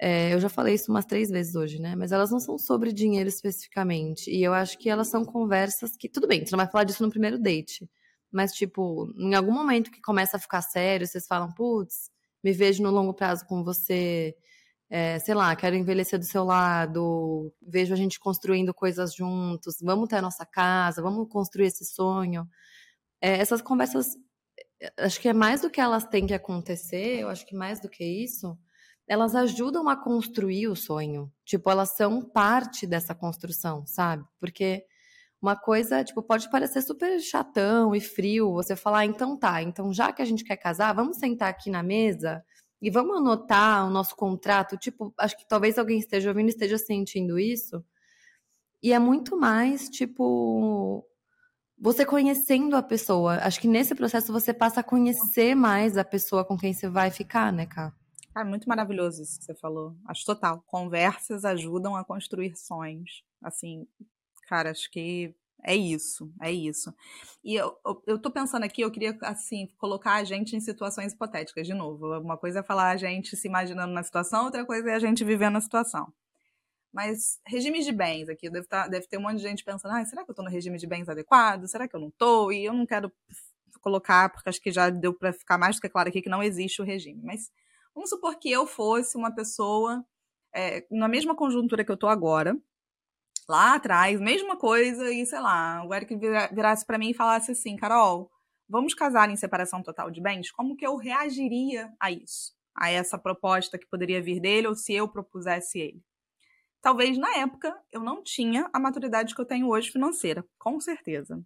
é, eu já falei isso umas três vezes hoje, né? Mas elas não são sobre dinheiro especificamente. E eu acho que elas são conversas que, tudo bem, você não vai falar disso no primeiro date mas, tipo, em algum momento que começa a ficar sério, vocês falam, putz, me vejo no longo prazo com você, é, sei lá, quero envelhecer do seu lado, vejo a gente construindo coisas juntos, vamos ter a nossa casa, vamos construir esse sonho. É, essas conversas, é, acho que é mais do que elas têm que acontecer, eu acho que mais do que isso, elas ajudam a construir o sonho. Tipo, elas são parte dessa construção, sabe? Porque uma coisa, tipo, pode parecer super chatão e frio você falar, então tá, então já que a gente quer casar, vamos sentar aqui na mesa e vamos anotar o nosso contrato. Tipo, acho que talvez alguém esteja ouvindo esteja sentindo isso. E é muito mais, tipo, você conhecendo a pessoa. Acho que nesse processo você passa a conhecer mais a pessoa com quem você vai ficar, né, Cá? Ah, muito maravilhoso isso que você falou. Acho total. Conversas ajudam a construir sonhos. Assim, Cara, acho que é isso, é isso. E eu, eu, eu tô pensando aqui, eu queria, assim, colocar a gente em situações hipotéticas, de novo. Uma coisa é falar a gente se imaginando na situação, outra coisa é a gente vivendo a situação. Mas regimes de bens aqui, deve, tá, deve ter um monte de gente pensando, ah, será que eu tô no regime de bens adequado? Será que eu não tô? E eu não quero colocar, porque acho que já deu para ficar mais do que claro aqui que não existe o regime. Mas vamos supor que eu fosse uma pessoa é, na mesma conjuntura que eu tô agora, lá atrás, mesma coisa, e sei lá, o Eric virasse para mim e falasse assim: Carol, vamos casar em separação total de bens? Como que eu reagiria a isso? A essa proposta que poderia vir dele, ou se eu propusesse ele? Talvez na época eu não tinha a maturidade que eu tenho hoje financeira, com certeza.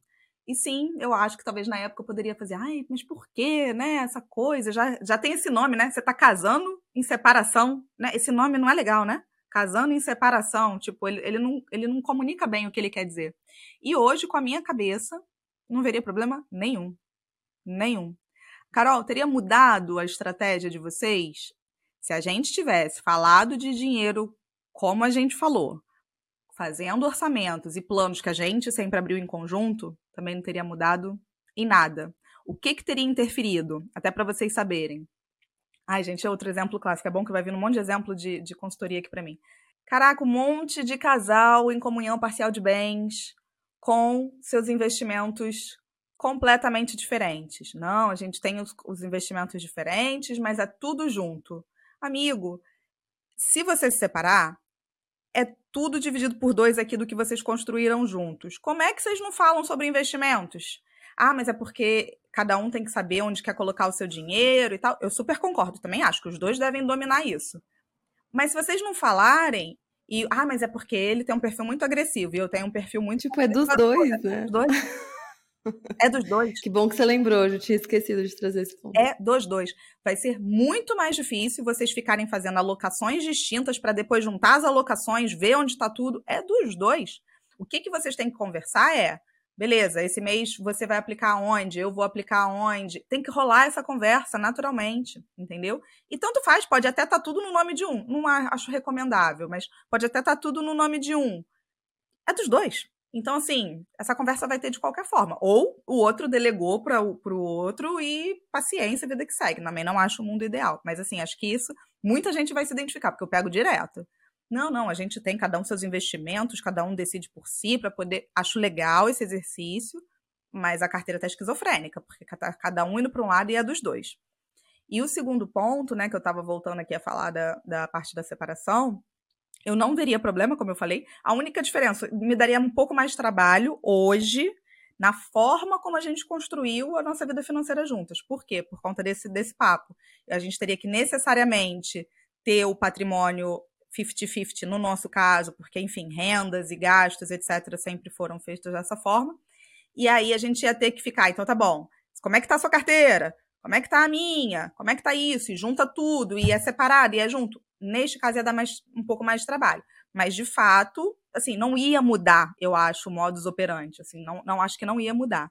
E sim, eu acho que talvez na época eu poderia fazer, ai, mas por quê, né? Essa coisa, já, já tem esse nome, né? Você tá casando em separação, né? Esse nome não é legal, né? Casando em separação, tipo, ele, ele, não, ele não comunica bem o que ele quer dizer. E hoje, com a minha cabeça, não veria problema nenhum. Nenhum. Carol, teria mudado a estratégia de vocês se a gente tivesse falado de dinheiro como a gente falou, fazendo orçamentos e planos que a gente sempre abriu em conjunto, também não teria mudado em nada. O que, que teria interferido? Até para vocês saberem. Ai, gente, é outro exemplo clássico. É bom que vai vir um monte de exemplo de, de consultoria aqui para mim. Caraca, um monte de casal em comunhão parcial de bens com seus investimentos completamente diferentes. Não, a gente tem os, os investimentos diferentes, mas é tudo junto. Amigo, se você se separar, é tudo dividido por dois aqui do que vocês construíram juntos. Como é que vocês não falam sobre investimentos? Ah, mas é porque cada um tem que saber onde quer colocar o seu dinheiro e tal. Eu super concordo, também acho que os dois devem dominar isso. Mas se vocês não falarem, e ah, mas é porque ele tem um perfil muito agressivo e eu tenho um perfil muito. Tipo, é dos dois, né? Dos dois. É dos dois. Que bom que você lembrou, eu tinha esquecido de trazer esse ponto. É dos dois. Vai ser muito mais difícil vocês ficarem fazendo alocações distintas para depois juntar as alocações, ver onde está tudo. É dos dois. O que, que vocês têm que conversar é Beleza, esse mês você vai aplicar onde? Eu vou aplicar onde? Tem que rolar essa conversa naturalmente, entendeu? E tanto faz, pode até estar tá tudo no nome de um. Não acho recomendável, mas pode até estar tá tudo no nome de um. É dos dois. Então, assim, essa conversa vai ter de qualquer forma. Ou o outro delegou para o outro e paciência, vida que segue. Também não acho o mundo ideal. Mas, assim, acho que isso muita gente vai se identificar, porque eu pego direto. Não, não, a gente tem cada um seus investimentos, cada um decide por si para poder. Acho legal esse exercício, mas a carteira está esquizofrênica, porque cada um indo para um lado e é dos dois. E o segundo ponto, né, que eu estava voltando aqui a falar da, da parte da separação, eu não veria problema, como eu falei. A única diferença, me daria um pouco mais de trabalho hoje na forma como a gente construiu a nossa vida financeira juntas. Por quê? Por conta desse, desse papo. A gente teria que necessariamente ter o patrimônio 50-50 no nosso caso, porque, enfim, rendas e gastos, etc., sempre foram feitos dessa forma. E aí a gente ia ter que ficar, então tá bom, como é que tá a sua carteira? Como é que tá a minha? Como é que tá isso? E junta tudo, e é separado, e é junto. Neste caso ia dar mais, um pouco mais de trabalho. Mas, de fato, assim, não ia mudar, eu acho, o modus operandi. Assim, não, não acho que não ia mudar.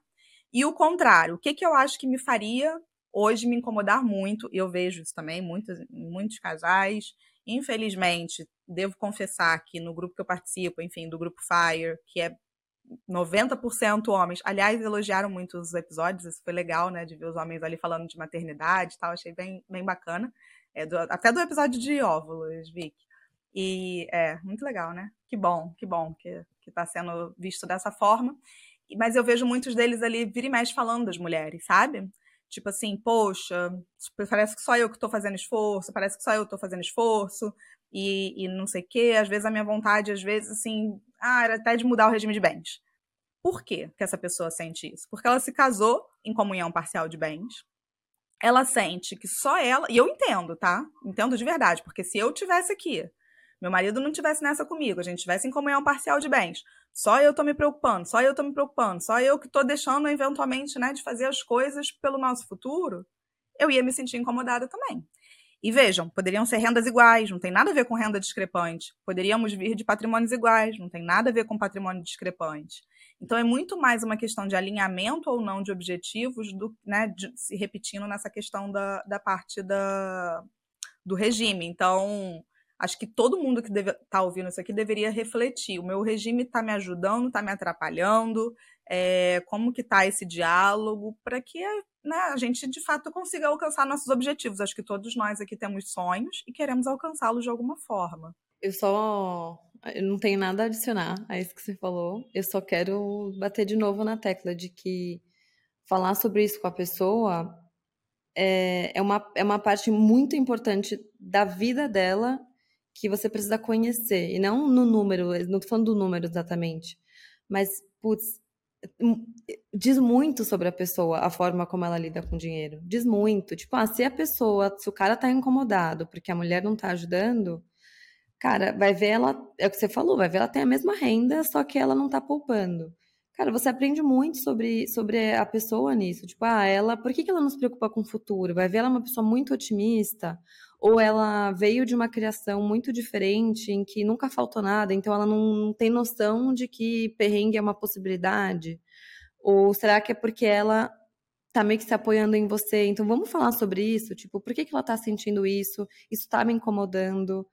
E o contrário, o que, que eu acho que me faria hoje me incomodar muito, eu vejo isso também, muitos, muitos casais. Infelizmente, devo confessar que no grupo que eu participo, enfim, do grupo Fire, que é 90% homens. Aliás, elogiaram muito os episódios, isso foi legal, né? De ver os homens ali falando de maternidade e tal, achei bem, bem bacana. É do, até do episódio de óvulos, Vic. E é muito legal, né? Que bom, que bom que, que tá sendo visto dessa forma. Mas eu vejo muitos deles ali vira e mexe falando das mulheres, sabe? Tipo assim, poxa, parece que só eu que tô fazendo esforço, parece que só eu tô fazendo esforço, e, e não sei o quê. Às vezes a minha vontade, às vezes, assim, ah, era até de mudar o regime de bens. Por que, que essa pessoa sente isso? Porque ela se casou em comunhão parcial de bens. Ela sente que só ela. E eu entendo, tá? Entendo de verdade, porque se eu tivesse aqui, meu marido não tivesse nessa comigo, a gente tivesse em comunhão parcial de bens, só eu tô me preocupando, só eu tô me preocupando, só eu que tô deixando eventualmente, né, de fazer as coisas pelo nosso futuro, eu ia me sentir incomodada também. E vejam, poderiam ser rendas iguais, não tem nada a ver com renda discrepante. Poderíamos vir de patrimônios iguais, não tem nada a ver com patrimônio discrepante. Então é muito mais uma questão de alinhamento ou não de objetivos, do, né, se repetindo nessa questão da, da parte da, do regime. Então, acho que todo mundo que está ouvindo isso aqui deveria refletir. O meu regime está me ajudando, está me atrapalhando? É, como que está esse diálogo para que né, a gente de fato consiga alcançar nossos objetivos. Acho que todos nós aqui temos sonhos e queremos alcançá-los de alguma forma. Eu só eu não tenho nada a adicionar a isso que você falou. Eu só quero bater de novo na tecla de que falar sobre isso com a pessoa é, é, uma, é uma parte muito importante da vida dela que você precisa conhecer. E não no número, não tô falando do número exatamente. Mas, putz, Hum, diz muito sobre a pessoa, a forma como ela lida com dinheiro. Diz muito. Tipo, ah, se a pessoa, se o cara tá incomodado porque a mulher não tá ajudando, cara, vai ver ela, é o que você falou, vai ver ela tem a mesma renda, só que ela não tá poupando. Cara, você aprende muito sobre, sobre a pessoa nisso. Tipo, ah, ela, por que, que ela não se preocupa com o futuro? Vai ver ela é uma pessoa muito otimista, ou ela veio de uma criação muito diferente, em que nunca faltou nada, então ela não tem noção de que perrengue é uma possibilidade? Ou será que é porque ela tá meio que se apoiando em você? Então vamos falar sobre isso, tipo, por que, que ela tá sentindo isso? Isso tá me incomodando?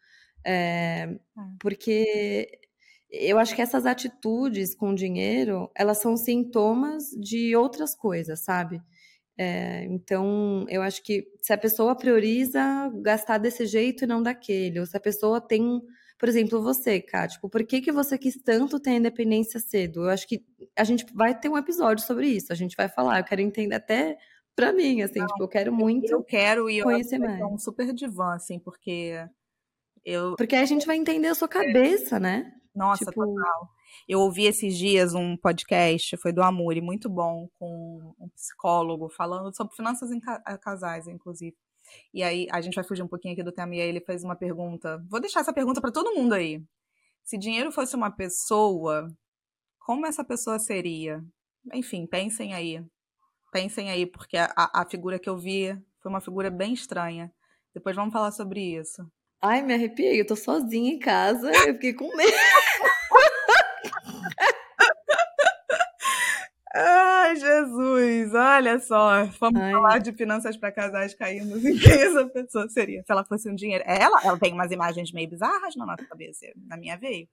É, porque eu acho que essas atitudes com dinheiro, elas são sintomas de outras coisas, sabe? É, então, eu acho que se a pessoa prioriza gastar desse jeito e não daquele, ou se a pessoa tem, por exemplo, você, Ká, tipo, por que, que você quis tanto ter independência cedo? Eu acho que a gente vai ter um episódio sobre isso, a gente vai falar, eu quero entender até pra mim, assim, não, tipo, eu quero muito Eu quero e eu conhecer mais. um super divã, assim, porque eu... Porque aí a gente vai entender a sua cabeça, né? Nossa, tipo... total. Eu ouvi esses dias um podcast, foi do Amuri, muito bom, com um psicólogo falando sobre finanças em eh, casais, inclusive. E aí, a gente vai fugir um pouquinho aqui do tema, e aí ele fez uma pergunta. Vou deixar essa pergunta para todo mundo aí. Se dinheiro fosse uma pessoa, como essa pessoa seria? Enfim, pensem aí. Pensem aí, porque a, a figura que eu vi foi uma figura bem estranha. Depois vamos falar sobre isso. Ai, me arrepiei, eu tô sozinha em casa, eu fiquei com medo. Ai, Jesus, olha só. Vamos Ai. falar de finanças para casais caindo em quem essa pessoa seria. Se ela fosse um dinheiro. Ela, ela tem umas imagens meio bizarras na nossa cabeça. Na minha veio.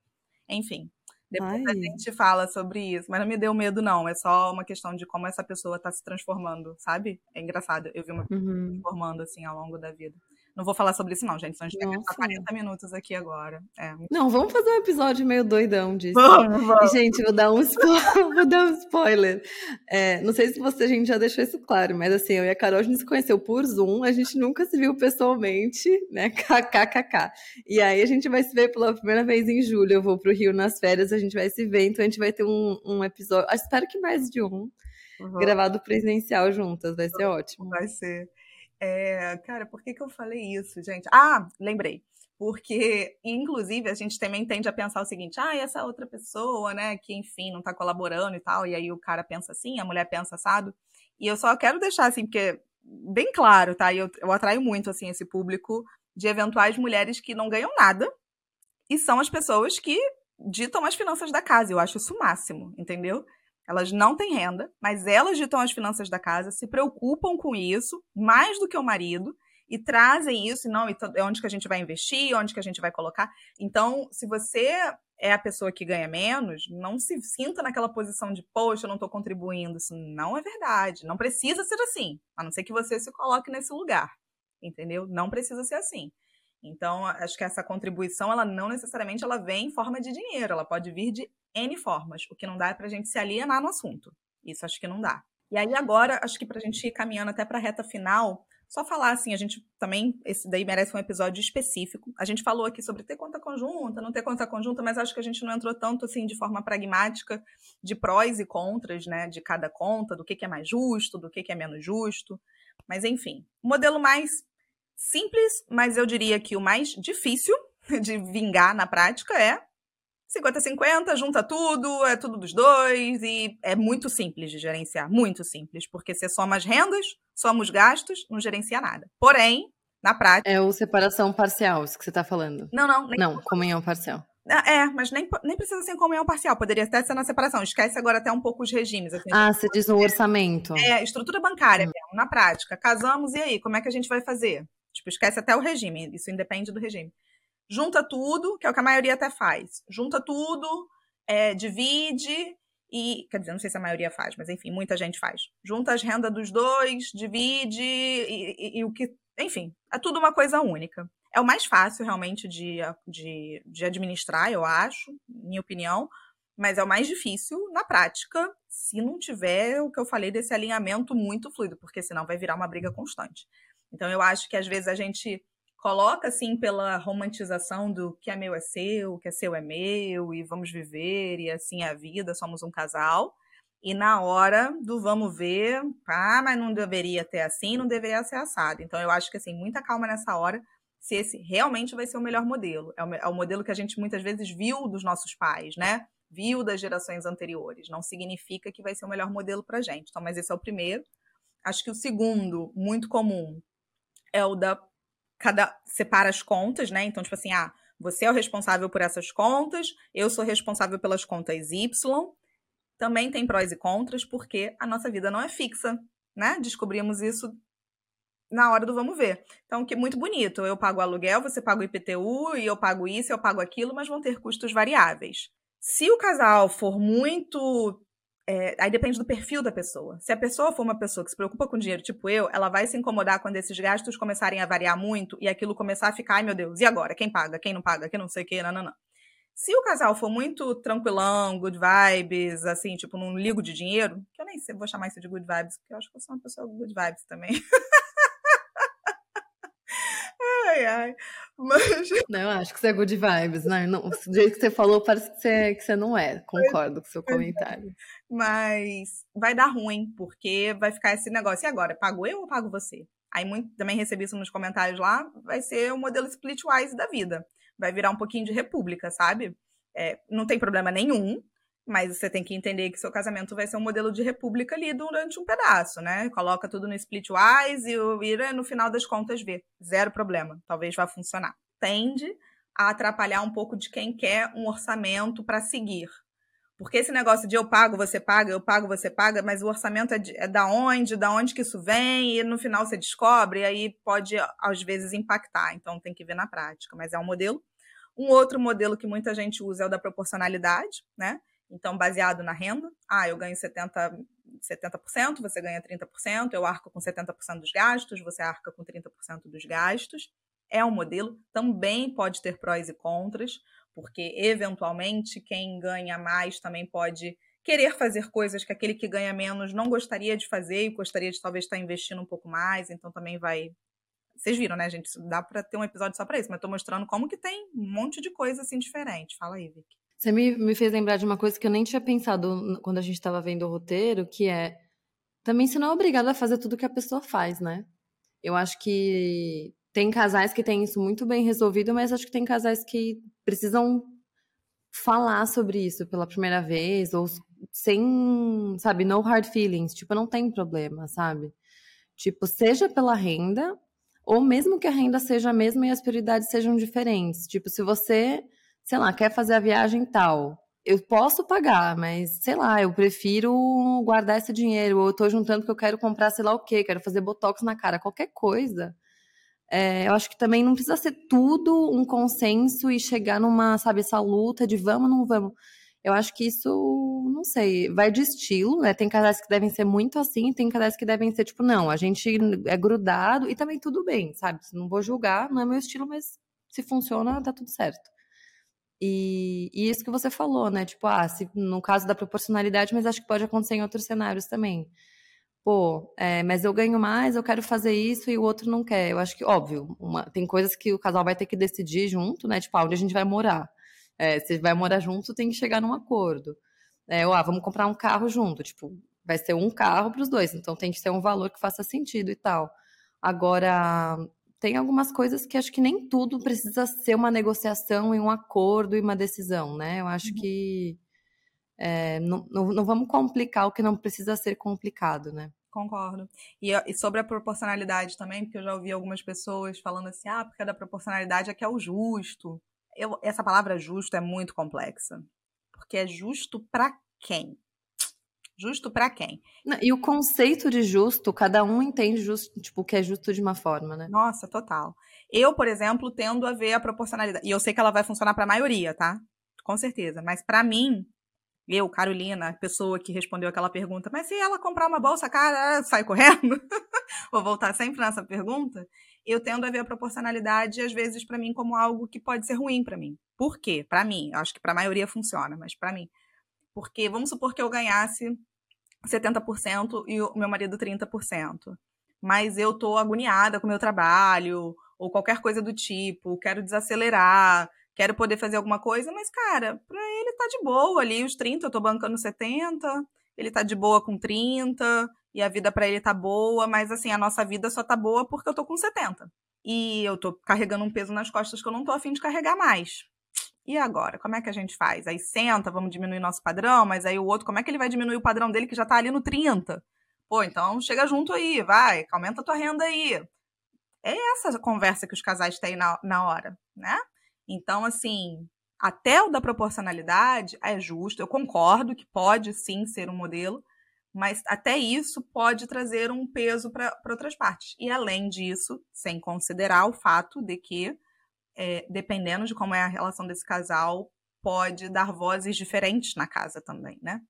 Enfim. Depois Ai. a gente fala sobre isso. Mas não me deu medo, não. É só uma questão de como essa pessoa está se transformando, sabe? É engraçado. Eu vi uma pessoa uhum. se transformando assim ao longo da vida. Não vou falar sobre isso, não, gente. Senão a gente vai gastar 40 minutos aqui agora. É, não, vamos fazer um episódio meio doidão disso. Vamos, vamos. Gente, vou dar um, spo... vou dar um spoiler. É, não sei se você, a gente já deixou isso claro, mas assim, eu e a Carol, a gente se conheceu por Zoom, a gente nunca se viu pessoalmente, né? KKKK. E aí a gente vai se ver pela primeira vez em julho. Eu vou pro Rio nas férias, a gente vai se ver, então a gente vai ter um, um episódio. Espero que mais de um. Uhum. Gravado presencial juntas, vai ser ótimo. Vai ser. É, cara, por que, que eu falei isso, gente? Ah, lembrei. Porque, inclusive, a gente também tende a pensar o seguinte: ah, essa outra pessoa, né, que enfim não tá colaborando e tal, e aí o cara pensa assim, a mulher pensa assado. E eu só quero deixar assim, porque, bem claro, tá? Eu, eu atraio muito, assim, esse público de eventuais mulheres que não ganham nada e são as pessoas que ditam as finanças da casa. Eu acho isso o máximo, entendeu? Elas não têm renda, mas elas ditam as finanças da casa, se preocupam com isso mais do que o marido e trazem isso, não, é onde que a gente vai investir, onde que a gente vai colocar. Então, se você é a pessoa que ganha menos, não se sinta naquela posição de, poxa, eu não estou contribuindo. Isso não é verdade. Não precisa ser assim, a não ser que você se coloque nesse lugar, entendeu? Não precisa ser assim. Então, acho que essa contribuição, ela não necessariamente ela vem em forma de dinheiro, ela pode vir de N formas. O que não dá é para a gente se alienar no assunto. Isso acho que não dá. E aí agora, acho que para a gente ir caminhando até para a reta final, só falar assim, a gente também, esse daí merece um episódio específico. A gente falou aqui sobre ter conta conjunta, não ter conta conjunta, mas acho que a gente não entrou tanto assim de forma pragmática de prós e contras, né, de cada conta, do que, que é mais justo, do que, que é menos justo. Mas enfim, o modelo mais simples, mas eu diria que o mais difícil de vingar na prática é 50-50, junta tudo, é tudo dos dois e é muito simples de gerenciar, muito simples, porque você soma as rendas, soma os gastos, não gerencia nada. Porém, na prática. É o separação parcial, isso que você está falando. Não, não. Nem... Não, comunhão parcial. Ah, é, mas nem, nem precisa ser em comunhão parcial, poderia até ser na separação. Esquece agora até um pouco os regimes. Assim, ah, você diz no orçamento. É, estrutura bancária hum. mesmo, na prática. Casamos, e aí, como é que a gente vai fazer? Tipo, esquece até o regime, isso independe do regime junta tudo, que é o que a maioria até faz. Junta tudo, é, divide e. Quer dizer, não sei se a maioria faz, mas enfim, muita gente faz. Junta as rendas dos dois, divide e, e, e o que. Enfim, é tudo uma coisa única. É o mais fácil, realmente, de, de, de administrar, eu acho, minha opinião, mas é o mais difícil na prática, se não tiver o que eu falei desse alinhamento muito fluido, porque senão vai virar uma briga constante. Então, eu acho que às vezes a gente coloca assim pela romantização do que é meu é seu, o que é seu é meu e vamos viver e assim é a vida, somos um casal. E na hora do vamos ver, ah, mas não deveria ter assim, não deveria ser assado. Então eu acho que assim, muita calma nessa hora, se esse realmente vai ser o melhor modelo. É o, é o modelo que a gente muitas vezes viu dos nossos pais, né? Viu das gerações anteriores. Não significa que vai ser o melhor modelo pra gente. Então, mas esse é o primeiro. Acho que o segundo, muito comum, é o da cada separa as contas, né? Então, tipo assim, ah, você é o responsável por essas contas, eu sou responsável pelas contas Y. Também tem prós e contras, porque a nossa vida não é fixa, né? Descobrimos isso na hora do vamos ver. Então, que muito bonito. Eu pago aluguel, você paga o IPTU, e eu pago isso, eu pago aquilo, mas vão ter custos variáveis. Se o casal for muito é, aí depende do perfil da pessoa. Se a pessoa for uma pessoa que se preocupa com dinheiro, tipo eu, ela vai se incomodar quando esses gastos começarem a variar muito e aquilo começar a ficar, ai meu Deus, e agora? Quem paga? Quem não paga? Quem não sei o quê? Não, não, não. Se o casal for muito tranquilão, good vibes, assim, tipo, não ligo de dinheiro, que eu nem sei, vou chamar isso de good vibes, porque eu acho que eu sou uma pessoa good vibes também. ai, ai. Mas... Não, eu acho que você é good vibes, né? Não, do jeito que você falou, parece que você, que você não é. Concordo com o seu é. comentário. Mas vai dar ruim, porque vai ficar esse negócio. E agora, pago eu ou pago você? Aí muito, também recebi isso nos comentários lá, vai ser o modelo splitwise da vida. Vai virar um pouquinho de república, sabe? É, não tem problema nenhum, mas você tem que entender que seu casamento vai ser um modelo de república ali durante um pedaço, né? Coloca tudo no splitwise e vira no final das contas vê. Zero problema. Talvez vá funcionar. Tende a atrapalhar um pouco de quem quer um orçamento para seguir. Porque esse negócio de eu pago, você paga, eu pago, você paga, mas o orçamento é, de, é da onde, da onde que isso vem, e no final você descobre, e aí pode, às vezes, impactar. Então tem que ver na prática. Mas é um modelo. Um outro modelo que muita gente usa é o da proporcionalidade, né? Então, baseado na renda, ah, eu ganho 70%, 70%, você ganha 30%, eu arco com 70% dos gastos, você arca com 30% dos gastos. É um modelo, também pode ter prós e contras, porque eventualmente quem ganha mais também pode querer fazer coisas que aquele que ganha menos não gostaria de fazer e gostaria de talvez estar investindo um pouco mais, então também vai vocês viram, né, gente? Dá para ter um episódio só para isso, mas estou mostrando como que tem um monte de coisa assim diferente. Fala aí, Vicky. Você me, me fez lembrar de uma coisa que eu nem tinha pensado quando a gente estava vendo o roteiro, que é também você não é obrigado a fazer tudo que a pessoa faz, né? Eu acho que tem casais que têm isso muito bem resolvido, mas acho que tem casais que precisam falar sobre isso pela primeira vez, ou sem, sabe, no hard feelings. Tipo, não tem problema, sabe? Tipo, seja pela renda, ou mesmo que a renda seja a mesma e as prioridades sejam diferentes. Tipo, se você sei lá, quer fazer a viagem tal. Eu posso pagar, mas sei lá, eu prefiro guardar esse dinheiro. Ou eu tô juntando que eu quero comprar sei lá o quê, quero fazer botox na cara, qualquer coisa. É, eu acho que também não precisa ser tudo um consenso e chegar numa, sabe, essa luta de vamos, não vamos. Eu acho que isso, não sei, vai de estilo, né? Tem casais que devem ser muito assim, tem casais que devem ser tipo, não, a gente é grudado e também tudo bem, sabe? Não vou julgar, não é meu estilo, mas se funciona, tá tudo certo. E, e isso que você falou, né? Tipo, ah, se, no caso da proporcionalidade, mas acho que pode acontecer em outros cenários também. Pô, é, mas eu ganho mais, eu quero fazer isso e o outro não quer. Eu acho que, óbvio, uma, tem coisas que o casal vai ter que decidir junto, né? Tipo, ah, onde a gente vai morar. É, se vai morar junto, tem que chegar num acordo. É, ou, ah, vamos comprar um carro junto. Tipo, vai ser um carro para os dois, então tem que ser um valor que faça sentido e tal. Agora, tem algumas coisas que acho que nem tudo precisa ser uma negociação e um acordo e uma decisão, né? Eu acho uhum. que é, não, não, não, vamos complicar o que não precisa ser complicado, né? Concordo. E, e, sobre a proporcionalidade também, porque eu já ouvi algumas pessoas falando assim, ah, porque a da proporcionalidade é que é o justo eu, essa palavra justo é muito complexa. Porque é justo para quem? Justo para quem? E o conceito de justo, cada um entende justo, tipo, que é justo de uma forma, né? Nossa, total. Eu, por exemplo, tendo a ver a proporcionalidade. E eu sei que ela vai funcionar para a maioria, tá? Com certeza. Mas para mim, eu, Carolina, a pessoa que respondeu aquela pergunta, mas se ela comprar uma bolsa cara, sai correndo? Vou voltar sempre nessa pergunta eu tendo a ver a proporcionalidade, às vezes, para mim, como algo que pode ser ruim para mim. Por quê? Para mim, acho que para a maioria funciona, mas para mim. Porque vamos supor que eu ganhasse 70% e o meu marido 30%. Mas eu tô agoniada com o meu trabalho, ou qualquer coisa do tipo, quero desacelerar, quero poder fazer alguma coisa, mas, cara, pra ele tá de boa ali, os 30, eu tô bancando 70, ele tá de boa com 30, e a vida para ele tá boa, mas assim, a nossa vida só tá boa porque eu tô com 70. E eu tô carregando um peso nas costas que eu não tô afim de carregar mais. E agora? Como é que a gente faz? Aí senta, vamos diminuir nosso padrão, mas aí o outro, como é que ele vai diminuir o padrão dele que já tá ali no 30? Pô, então chega junto aí, vai, aumenta a tua renda aí. É essa conversa que os casais têm na, na hora, né? Então, assim, até o da proporcionalidade é justo, eu concordo que pode sim ser um modelo, mas até isso pode trazer um peso para outras partes. E além disso, sem considerar o fato de que, é, dependendo de como é a relação desse casal, pode dar vozes diferentes na casa também, né?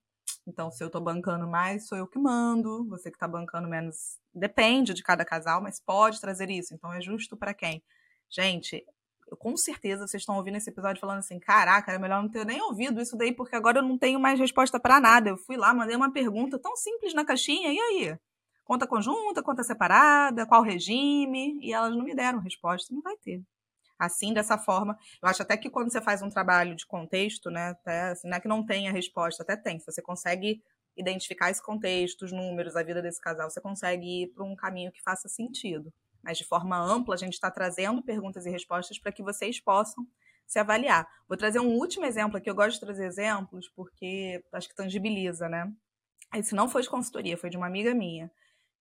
Então, se eu tô bancando mais, sou eu que mando, você que tá bancando menos, depende de cada casal, mas pode trazer isso. Então, é justo para quem? Gente, eu, com certeza vocês estão ouvindo esse episódio falando assim: caraca, é melhor não ter nem ouvido isso daí, porque agora eu não tenho mais resposta para nada. Eu fui lá, mandei uma pergunta tão simples na caixinha, e aí? Conta conjunta, conta separada, qual regime? E elas não me deram resposta, não vai ter. Assim, dessa forma, eu acho até que quando você faz um trabalho de contexto, né, até, assim, não é que não tenha resposta, até tem. Se você consegue identificar esse contexto, os números, a vida desse casal, você consegue ir para um caminho que faça sentido mas de forma ampla, a gente está trazendo perguntas e respostas para que vocês possam se avaliar. Vou trazer um último exemplo aqui, eu gosto de trazer exemplos porque acho que tangibiliza, né? Esse não foi de consultoria, foi de uma amiga minha,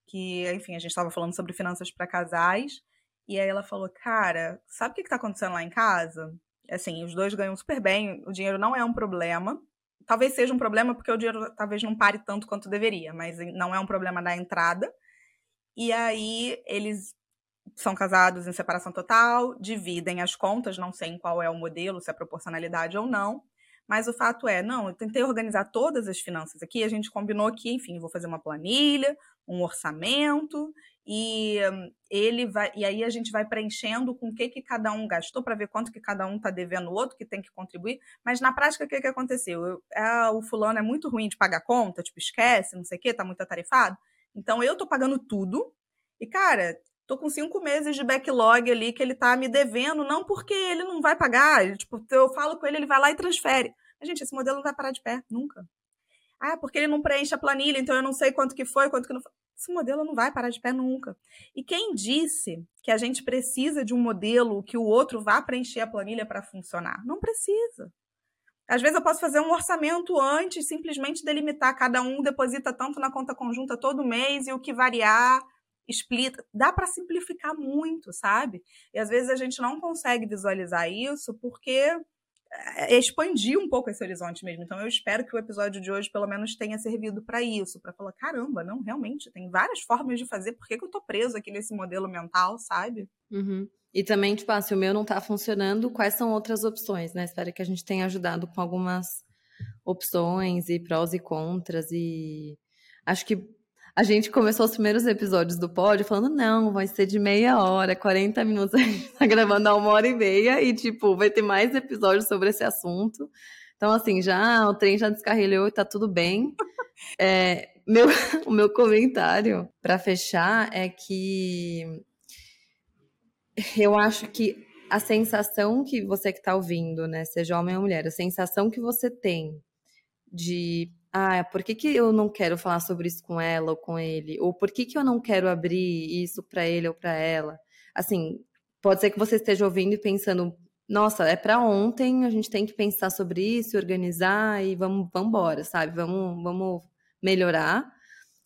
que, enfim, a gente estava falando sobre finanças para casais, e aí ela falou, cara, sabe o que está acontecendo lá em casa? Assim, os dois ganham super bem, o dinheiro não é um problema, talvez seja um problema porque o dinheiro talvez não pare tanto quanto deveria, mas não é um problema da entrada. E aí eles são casados em separação total, dividem as contas, não sei em qual é o modelo, se é proporcionalidade ou não. Mas o fato é, não, eu tentei organizar todas as finanças aqui, a gente combinou que, enfim, vou fazer uma planilha, um orçamento, e hum, ele vai, e aí a gente vai preenchendo com o que, que cada um gastou para ver quanto que cada um está devendo o outro, que tem que contribuir. Mas na prática, o que, que aconteceu? Eu, é, o fulano é muito ruim de pagar conta, tipo, esquece, não sei o quê, tá muito atarefado. Então eu tô pagando tudo. E, cara, tô com cinco meses de backlog ali que ele tá me devendo, não porque ele não vai pagar, tipo, eu falo com ele, ele vai lá e transfere. Mas, gente, esse modelo não vai parar de pé, nunca. Ah, porque ele não preenche a planilha, então eu não sei quanto que foi, quanto que não foi. Esse modelo não vai parar de pé nunca. E quem disse que a gente precisa de um modelo que o outro vá preencher a planilha para funcionar? Não precisa. Às vezes eu posso fazer um orçamento antes, simplesmente delimitar, cada um deposita tanto na conta conjunta todo mês e o que variar explica, dá para simplificar muito, sabe? E às vezes a gente não consegue visualizar isso porque expandir um pouco esse horizonte mesmo. Então eu espero que o episódio de hoje pelo menos tenha servido para isso, para falar, caramba, não, realmente tem várias formas de fazer, por que, que eu tô preso aqui nesse modelo mental, sabe? Uhum. E também, tipo, ah, se o meu não tá funcionando, quais são outras opções, né? Espero que a gente tenha ajudado com algumas opções e prós e contras e acho que a gente começou os primeiros episódios do pod falando, não, vai ser de meia hora, 40 minutos, a gente tá gravando a uma hora e meia e, tipo, vai ter mais episódios sobre esse assunto. Então, assim, já o trem já descarrilhou e tá tudo bem. É, meu, o meu comentário para fechar é que eu acho que a sensação que você que tá ouvindo, né, seja homem ou mulher, a sensação que você tem de ah, por que, que eu não quero falar sobre isso com ela ou com ele? Ou por que, que eu não quero abrir isso para ele ou para ela? Assim, pode ser que você esteja ouvindo e pensando, nossa, é para ontem, a gente tem que pensar sobre isso, organizar e vamos, vamos embora, sabe? Vamos, vamos melhorar.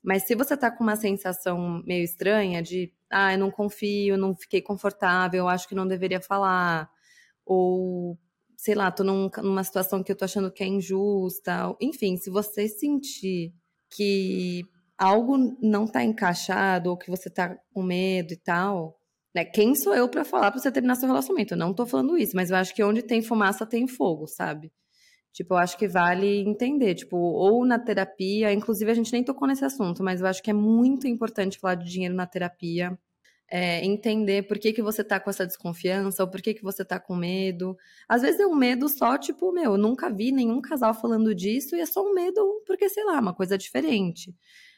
Mas se você tá com uma sensação meio estranha de, ah, eu não confio, não fiquei confortável, acho que não deveria falar, ou sei lá, tô num, numa situação que eu tô achando que é injusta. Enfim, se você sentir que algo não tá encaixado ou que você tá com medo e tal, né? Quem sou eu para falar para você terminar seu relacionamento? Eu não tô falando isso, mas eu acho que onde tem fumaça tem fogo, sabe? Tipo, eu acho que vale entender, tipo, ou na terapia, inclusive a gente nem tocou nesse assunto, mas eu acho que é muito importante falar de dinheiro na terapia é, entender por que, que você tá com essa desconfiança, ou por que, que você tá com medo. Às vezes é um medo só, tipo, meu, nunca vi nenhum casal falando disso, e é só um medo porque, sei lá, uma coisa diferente.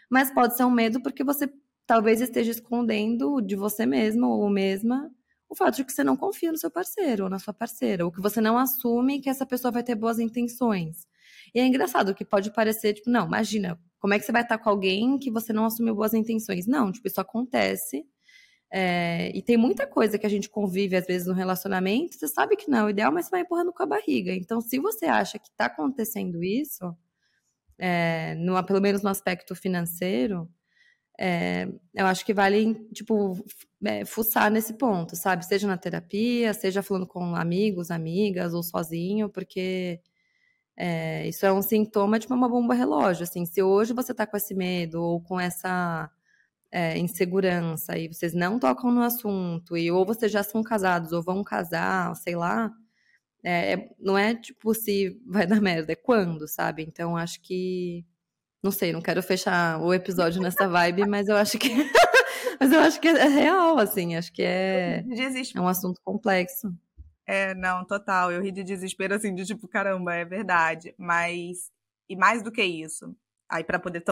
Mas pode ser um medo porque você talvez esteja escondendo de você mesmo ou mesma o fato de que você não confia no seu parceiro ou na sua parceira, ou que você não assume que essa pessoa vai ter boas intenções. E é engraçado que pode parecer, tipo, não, imagina, como é que você vai estar com alguém que você não assumiu boas intenções? Não, tipo, isso acontece é, e tem muita coisa que a gente convive, às vezes, no relacionamento, você sabe que não é o ideal, mas você vai empurrando com a barriga. Então, se você acha que está acontecendo isso, é, no, pelo menos no aspecto financeiro, é, eu acho que vale, tipo, é, fuçar nesse ponto, sabe? Seja na terapia, seja falando com amigos, amigas ou sozinho, porque é, isso é um sintoma de uma bomba relógio. Assim, se hoje você está com esse medo ou com essa é, insegurança e vocês não tocam no assunto, e ou vocês já são casados ou vão casar, sei lá, é, é não é tipo se vai dar merda, é quando, sabe? Então acho que. Não sei, não quero fechar o episódio nessa vibe, mas eu acho que. mas eu acho que é real, assim, acho que é, é um assunto complexo. É, não, total. Eu ri de desespero, assim, de tipo, caramba, é verdade. Mas, e mais do que isso, Aí, para poder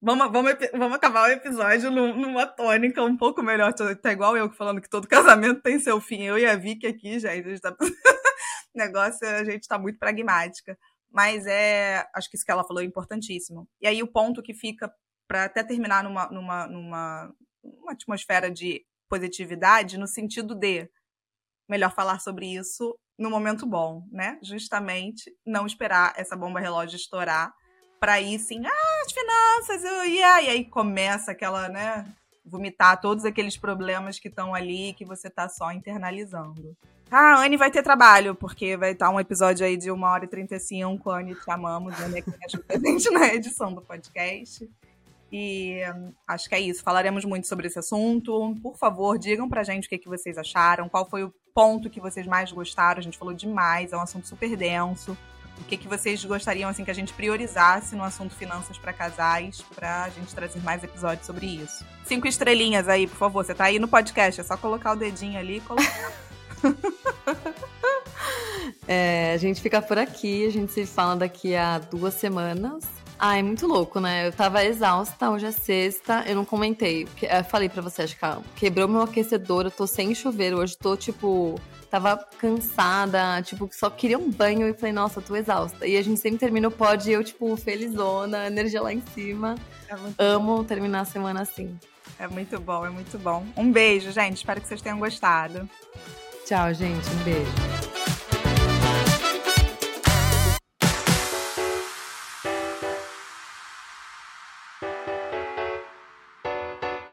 vamos, vamos, vamos acabar o episódio numa tônica um pouco melhor. Tá igual eu falando que todo casamento tem seu fim. Eu e a Vicky aqui, gente, a gente tá... negócio, a gente tá muito pragmática. Mas é, acho que isso que ela falou é importantíssimo. E aí o ponto que fica para até terminar numa, numa, numa uma atmosfera de positividade, no sentido de melhor falar sobre isso no momento bom, né? Justamente não esperar essa bomba relógio estourar para ir assim, ah, as finanças, eu, e aí começa aquela, né, vomitar todos aqueles problemas que estão ali que você tá só internalizando. Ah, a Anne vai ter trabalho, porque vai estar um episódio aí de 1 hora e 35, Anne, te amamos, Anne é que ajuda a gente na edição do podcast. E acho que é isso. Falaremos muito sobre esse assunto. Por favor, digam pra gente o que, que vocês acharam, qual foi o ponto que vocês mais gostaram. A gente falou demais, é um assunto super denso. O que, que vocês gostariam assim que a gente priorizasse no assunto finanças para casais, para a gente trazer mais episódios sobre isso? Cinco estrelinhas aí, por favor. Você tá aí no podcast, é só colocar o dedinho ali e colocar. é, a gente fica por aqui, a gente se fala daqui a duas semanas. Ah, é muito louco, né? Eu tava exausta, hoje é sexta, eu não comentei. Eu falei pra você, acho que quebrou meu aquecedor, eu tô sem chuveiro, hoje tô tipo tava cansada, tipo, só queria um banho e falei, nossa, tô exausta. E a gente sempre termina o pod e eu, tipo, felizona, energia lá em cima. É Amo bom. terminar a semana assim. É muito bom, é muito bom. Um beijo, gente. Espero que vocês tenham gostado. Tchau, gente. Um beijo.